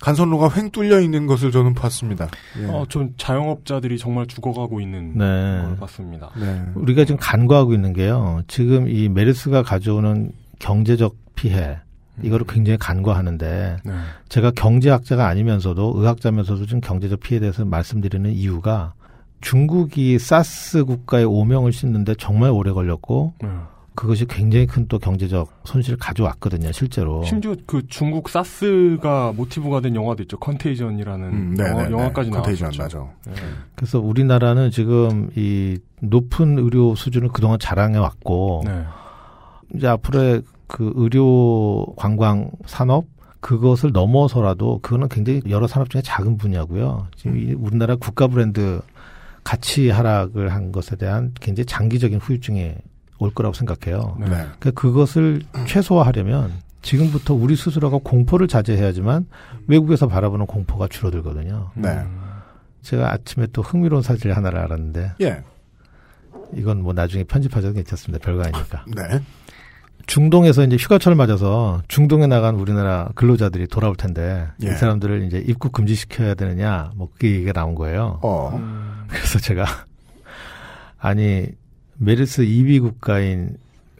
간선로가 횡 뚫려 있는 것을 저는 봤습니다. 예. 어, 전 자영업자들이 정말 죽어가고 있는 네. 걸 봤습니다. 네. 우리가 지금 간과하고 있는 게요. 지금 이 메르스가 가져오는 경제적 피해 이거를 굉장히 간과하는데 네. 제가 경제학자가 아니면서도 의학자면서도 좀 경제적 피해에 대해서 말씀드리는 이유가 중국이 사스 국가의 오명을 씻는데 정말 오래 걸렸고 네. 그것이 굉장히 큰 또 경제적 손실을 가져왔거든요, 실제로. 심지어 그 중국 사스가 모티브가 된 영화도 있죠. 컨테이전이라는 음, 네, 영화, 네, 네. 영화까지 컨테이전 나왔죠. 맞아. 네. 그래서 우리나라는 지금 이 높은 의료 수준을 그동안 자랑해 왔고 네. 이제 앞으로의 그 의료 관광 산업 그것을 넘어서라도 그거는 굉장히 여러 산업 중에 작은 분야고요. 지금 이 우리나라 국가 브랜드 가치 하락을 한 것에 대한 굉장히 장기적인 후유증이 올 거라고 생각해요. 네. 네. 그러니까 그것을 최소화하려면 지금부터 우리 스스로가 공포를 자제해야지만 외국에서 바라보는 공포가 줄어들거든요. 네. 음. 제가 아침에 또 흥미로운 사실 하나를 알았는데 예. 이건 뭐 나중에 편집하셔도 괜찮습니다. 별거 아니니까. 네. 중동에서 이제 휴가철 맞아서 중동에 나간 우리나라 근로자들이 돌아올 텐데 예. 이 사람들을 이제 입국 금지시켜야 되느냐 뭐 그게 얘기가 나온 거예요. 어. 음. 그래서 제가 아니 메르스 2위 국가인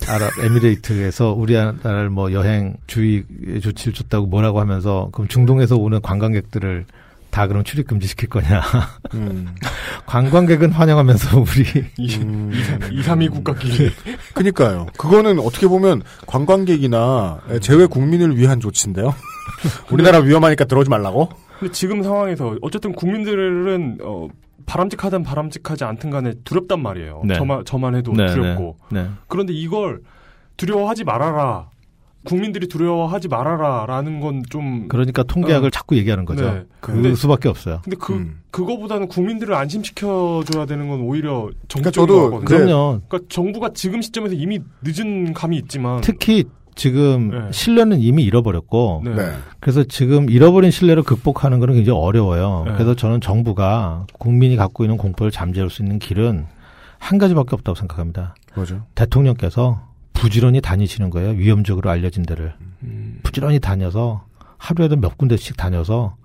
아랍에미레이트에서 우리나라를 뭐 여행 주의 조치를 줬다고 뭐라고 하면서 그럼 중동에서 오는 관광객들을 다 그럼 출입 금지 시킬 거냐. 음. 관광객은 환영하면서 우리. 2, 음. 2, 3, 2 국가끼리. 그니까요. 그거는 어떻게 보면 관광객이나 제외 국민을 위한 조치인데요. 우리나라 위험하니까 들어오지 말라고? 근데 지금 상황에서 어쨌든 국민들은, 어, 바람직하든 바람직하지 않든 간에 두렵단 말이에요. 네. 저만, 저만 해도 네, 두렵고. 네, 네. 그런데 이걸 두려워하지 말아라. 국민들이 두려워하지 말아라라는 건 좀 그러니까 통계학을 어. 자꾸 얘기하는 거죠. 네. 그 근데, 수밖에 없어요. 근데 그 음. 그거보다는 국민들을 안심시켜 줘야 되는 건 오히려 정부적인 그러니까 저도 거거든요. 그럼요. 그러니까 정부가 지금 시점에서 이미 늦은 감이 있지만 특히 지금 네. 신뢰는 이미 잃어버렸고 네. 네. 그래서 지금 잃어버린 신뢰를 극복하는 것은 굉장히 어려워요. 네. 그래서 저는 정부가 국민이 갖고 있는 공포를 잠재울 수 있는 길은 한 가지밖에 없다고 생각합니다. 뭐죠? 대통령께서 부지런히 다니시는 거예요. 위험적으로 알려진 데를. 음. 부지런히 다녀서 하루에도 몇 군데씩 다녀서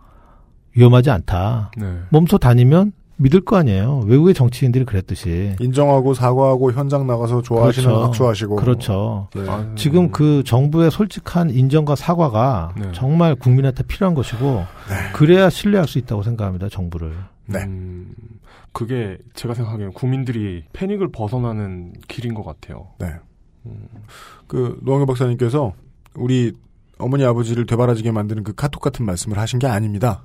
위험하지 않다. 네. 몸소 다니면 믿을 거 아니에요. 외국의 정치인들이 그랬듯이. 인정하고 사과하고 현장 나가서 좋아하시는 그렇죠. 악수하시고. 그렇죠. 네. 아, 지금 그 정부의 솔직한 인정과 사과가 네. 정말 국민한테 필요한 것이고 네. 그래야 신뢰할 수 있다고 생각합니다. 정부를. 네. 음, 그게 제가 생각하기엔 국민들이 패닉을 벗어나는 길인 것 같아요. 네. 그 노영현 박사님께서 우리 어머니 아버지를 되바라지게 만드는 그 카톡 같은 말씀을 하신 게 아닙니다.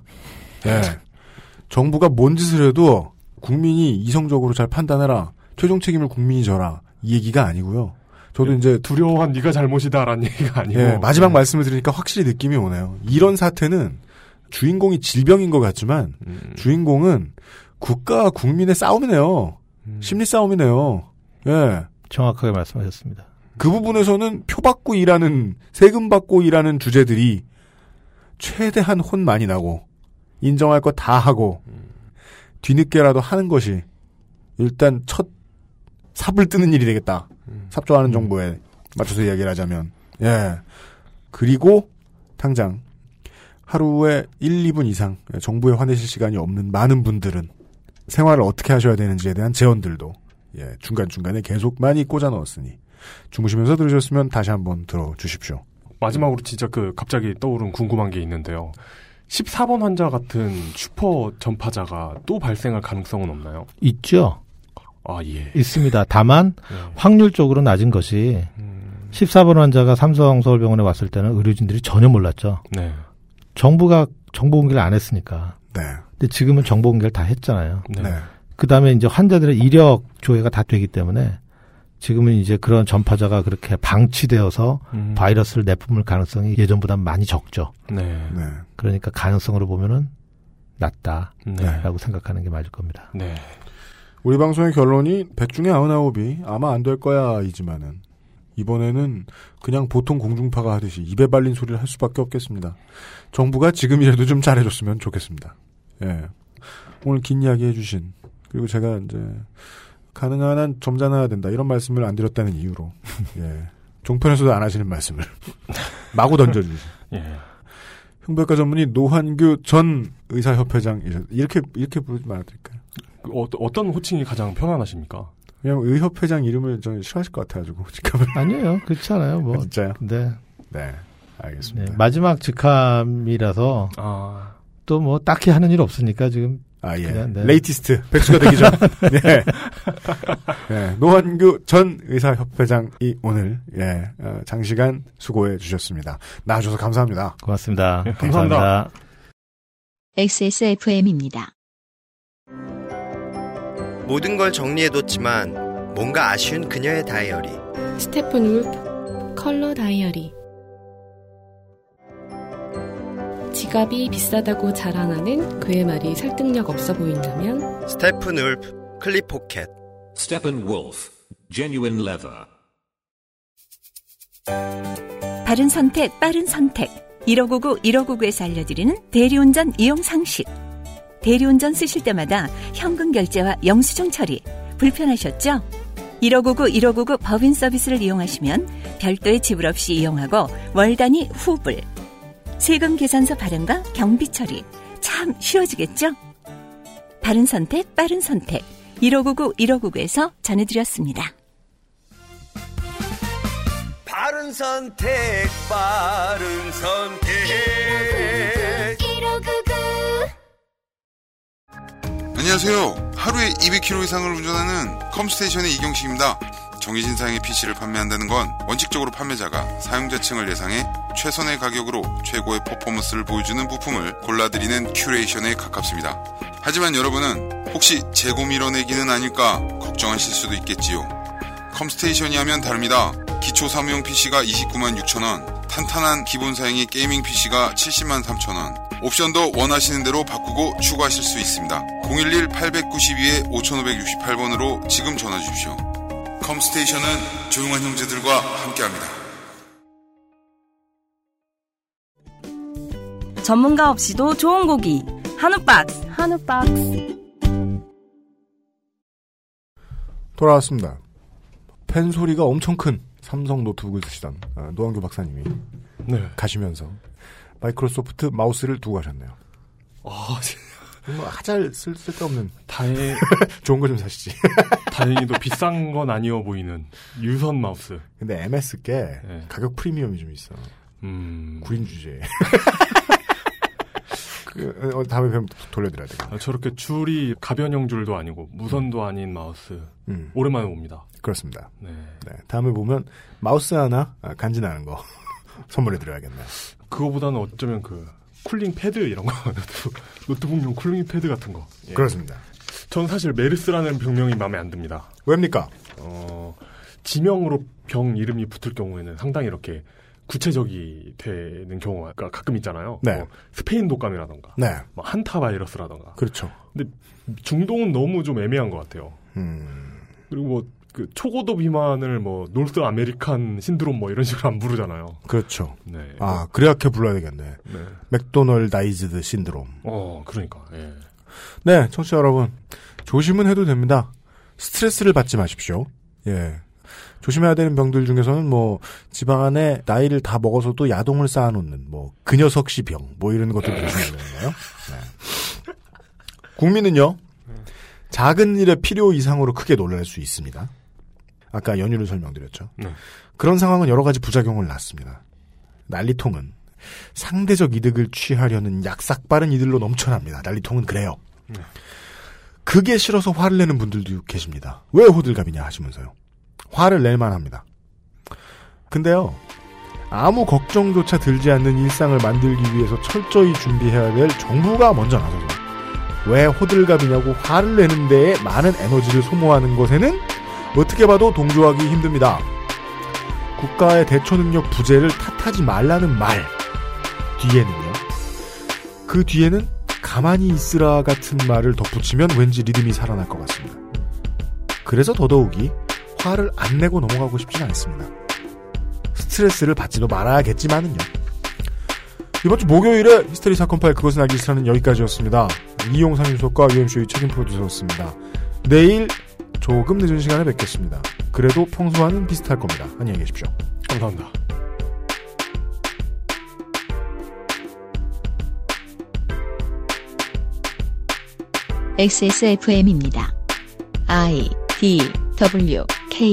네. 정부가 뭔 짓을 해도 국민이 이성적으로 잘 판단해라. 최종 책임을 국민이 져라. 이 얘기가 아니고요. 저도 이제 두려워한 네가 잘못이다라는 얘기가 아니고 네, 마지막 네. 말씀을 드리니까 확실히 느낌이 오네요. 이런 사태는 주인공이 질병인 것 같지만 음. 주인공은 국가와 국민의 싸움이네요. 음. 심리 싸움이네요. 예. 정확하게 말씀하셨습니다. 그 부분에서는 표 받고 일하는 세금 받고 일하는 주제들이 최대한 혼 많이 나고 인정할 거 다 하고 뒤늦게라도 하는 것이 일단 첫 삽을 뜨는 일이 되겠다. 삽조하는 정보에 맞춰서 이야기를 하자면 예 그리고 당장 하루에 1, 2분 이상 정부에 화내실 시간이 없는 많은 분들은 생활을 어떻게 하셔야 되는지에 대한 제언들도 예, 중간중간에 계속 많이 꽂아 넣었으니 주무시면서 들으셨으면 다시 한번 들어주십시오. 마지막으로 진짜 그 갑자기 떠오른 궁금한 게 있는데요. 14번 환자 같은 슈퍼 전파자가 또 발생할 가능성은 없나요? 있죠. 아, 예. 있습니다. 다만 네. 확률적으로 낮은 것이 음... 14번 환자가 삼성 서울병원에 왔을 때는 의료진들이 전혀 몰랐죠. 네. 정부가 정보 공개를 안 했으니까. 네. 근데 지금은 정보 공개를 다 했잖아요. 네. 그 다음에 이제 환자들의 이력 조회가 다 되기 때문에 지금은 이제 그런 전파자가 그렇게 방치되어서 음. 바이러스를 내뿜을 가능성이 예전보다 많이 적죠. 네. 네. 그러니까 가능성으로 보면은 낮다라고 네. 생각하는 게 맞을 겁니다. 네. 우리 방송의 결론이 100 중에 99이 아마 안 될 거야 이지만은 이번에는 그냥 보통 공중파가 하듯이 입에 발린 소리를 할 수밖에 없겠습니다. 정부가 지금이라도 좀 잘해줬으면 좋겠습니다. 예. 오늘 긴 이야기 해주신 그리고 제가 이제 가능한 한 점잖아야 된다 이런 말씀을 안 드렸다는 이유로 예. 종편에서도 안 하시는 말씀을 마구 던져주시. 예. 흉부외과 전문의 노한규 전 의사협회장 이렇게 이렇게 부르지 말아드릴까요? 그 어, 어떤 호칭이 가장 편안하십니까? 그냥 의협회장 이름을 좀 싫어하실 것 같아가지고 직함을 아니에요 그렇지 않아요 뭐 아, 진짜요? 네. 네 알겠습니다. 네, 마지막 직함이라서 아. 또뭐 딱히 하는 일 없으니까 지금 아, 예. 그냥, 네. latest. 백수가 되기 전. 네. 네. 노환규 전 의사협회장이 오늘, 예, 어, 장시간 수고해 주셨습니다. 나와줘서 감사합니다. 고맙습니다. 네, 감사합니다. 감사합니다. XSFM입니다. 모든 걸 정리해뒀지만 뭔가 아쉬운 그녀의 다이어리. 스테픈 울프 컬러 다이어리. 지갑이 비싸다고 자랑하는 그의 말이 설득력 없어 보인다면? 스테픈 울프 클립 포켓. 스테픈 울프 genuine leather. 바른 선택 빠른 선택. 1599 1599에서 알려드리는 대리운전 이용 상식. 대리운전 쓰실 때마다 현금 결제와 영수증 처리. 불편하셨죠? 1599 1599 법인 서비스를 이용하시면 별도의 지불 없이 이용하고 월 단위 후불 세금 계산서 발행과 경비 처리 참 쉬워지겠죠? 바른 선택, 빠른 선택 1599 1599에서 전해드렸습니다. 바른 선택, 빠른 선택 1599 안녕하세요. 하루에 200km 이상을 운전하는 컴스테이션의 이경식입니다. 정해진 사양의 PC를 판매한다는 건 원칙적으로 판매자가 사용자층을 예상해 최선의 가격으로 최고의 퍼포먼스를 보여주는 부품을 골라드리는 큐레이션에 가깝습니다. 하지만 여러분은 혹시 재고 밀어내기는 아닐까 걱정하실 수도 있겠지요. 컴스테이션이 하면 다릅니다. 기초 사무용 PC가 29만 6천원, 탄탄한 기본 사양의 gaming PC가 70만 3천원, 옵션도 원하시는 대로 바꾸고 추가하실 수 있습니다. 011-892-5568번으로 지금 전화 주십시오. 컴스테이션은 조용한 형제들과 함께합니다. 전문가 없이도 좋은 고기 한우박스 한우박스 돌아왔습니다. 펜 소리가 엄청 큰 삼성 노트북을 쓰시던 아, 노한규 박사님이 네. 가시면서 마이크로소프트 마우스를 두고 가셨네요. 아, 뭐 하잘 쓸, 쓸데없는 다행 좋은 거 좀 사시지. 다행히도 비싼 건 아니어 보이는 유선 마우스. 근데 MS 게 가격 프리미엄이 좀 있어. 음. 구인 주제. 그, 어, 다음에 뱀 돌려드려야 돼. 아, 저렇게 줄이 가변형 줄도 아니고 무선도 아닌 마우스 음. 오랜만에 봅니다. 그렇습니다. 네. 네, 다음에 보면 마우스 하나 아, 간지나는 거 선물해드려야겠네요. 그거보다는 어쩌면 그 cooling pad 이런 거 노트북, 노트북용 cooling pad 같은 거. 예. 그렇습니다. 전 사실 메르스라는 병명이 마음에 안 듭니다. 왜입니까? 어, 지명으로 병 이름이 붙을 경우에는 상당히 이렇게 구체적이 되는 경우가 가끔 있잖아요. 네. 뭐 스페인 독감이라던가, 네. 뭐 한타 바이러스라던가. 그렇죠. 근데 중동은 너무 좀 애매한 것 같아요. 음. 그리고 뭐, 그 초고도 비만을 뭐, North American syndrome 뭐 이런 식으로 안 부르잖아요. 그렇죠. 네. 아, 그렇게 불러야 되겠네. 네. McDonaldized syndrome. 어, 그러니까, 예. 네, 청취자 여러분. 조심은 해도 됩니다. 스트레스를 받지 마십시오. 예. 조심해야 되는 병들 중에서는 뭐 집안에 나이를 다 먹어서도 야동을 쌓아놓는 뭐 그녀석시 병뭐 이런 것도 조심해야 되는 거예요. 네. 국민은요 작은 일의 필요 이상으로 크게 놀랄 수 있습니다. 아까 연유를 설명드렸죠. 네. 그런 상황은 여러 가지 부작용을 낳습니다. 난리통은 상대적 이득을 취하려는 약삭빠른 이들로 넘쳐납니다. 난리통은 그래요. 네. 그게 싫어서 화를 내는 분들도 계십니다. 왜 호들갑이냐 하시면서요. 화를 낼만 합니다. 근데요, 아무 걱정조차 들지 않는 일상을 만들기 위해서 철저히 준비해야 될 정부가 먼저 나서서 왜 호들갑이냐고 화를 내는 데에 많은 에너지를 소모하는 것에는 어떻게 봐도 동조하기 힘듭니다. 국가의 대처 능력 부재를 탓하지 말라는 말 뒤에는요. 그 뒤에는 가만히 있으라 같은 말을 덧붙이면 왠지 리듬이 살아날 것 같습니다. 그래서 더더욱이 화를 안 내고 넘어가고 싶지는 않습니다. 스트레스를 받지도 말아야겠지만은요. 이번 주 목요일에 히스테리 사건 파일 그것은 알기 싫다는 여기까지였습니다. 이용 상임수석과 UMC의 책임 프로듀서였습니다. 내일 조금 늦은 시간에 뵙겠습니다. 그래도 평소와는 비슷할 겁니다. 안녕히 계십시오. 감사합니다. XSFM입니다. I D W K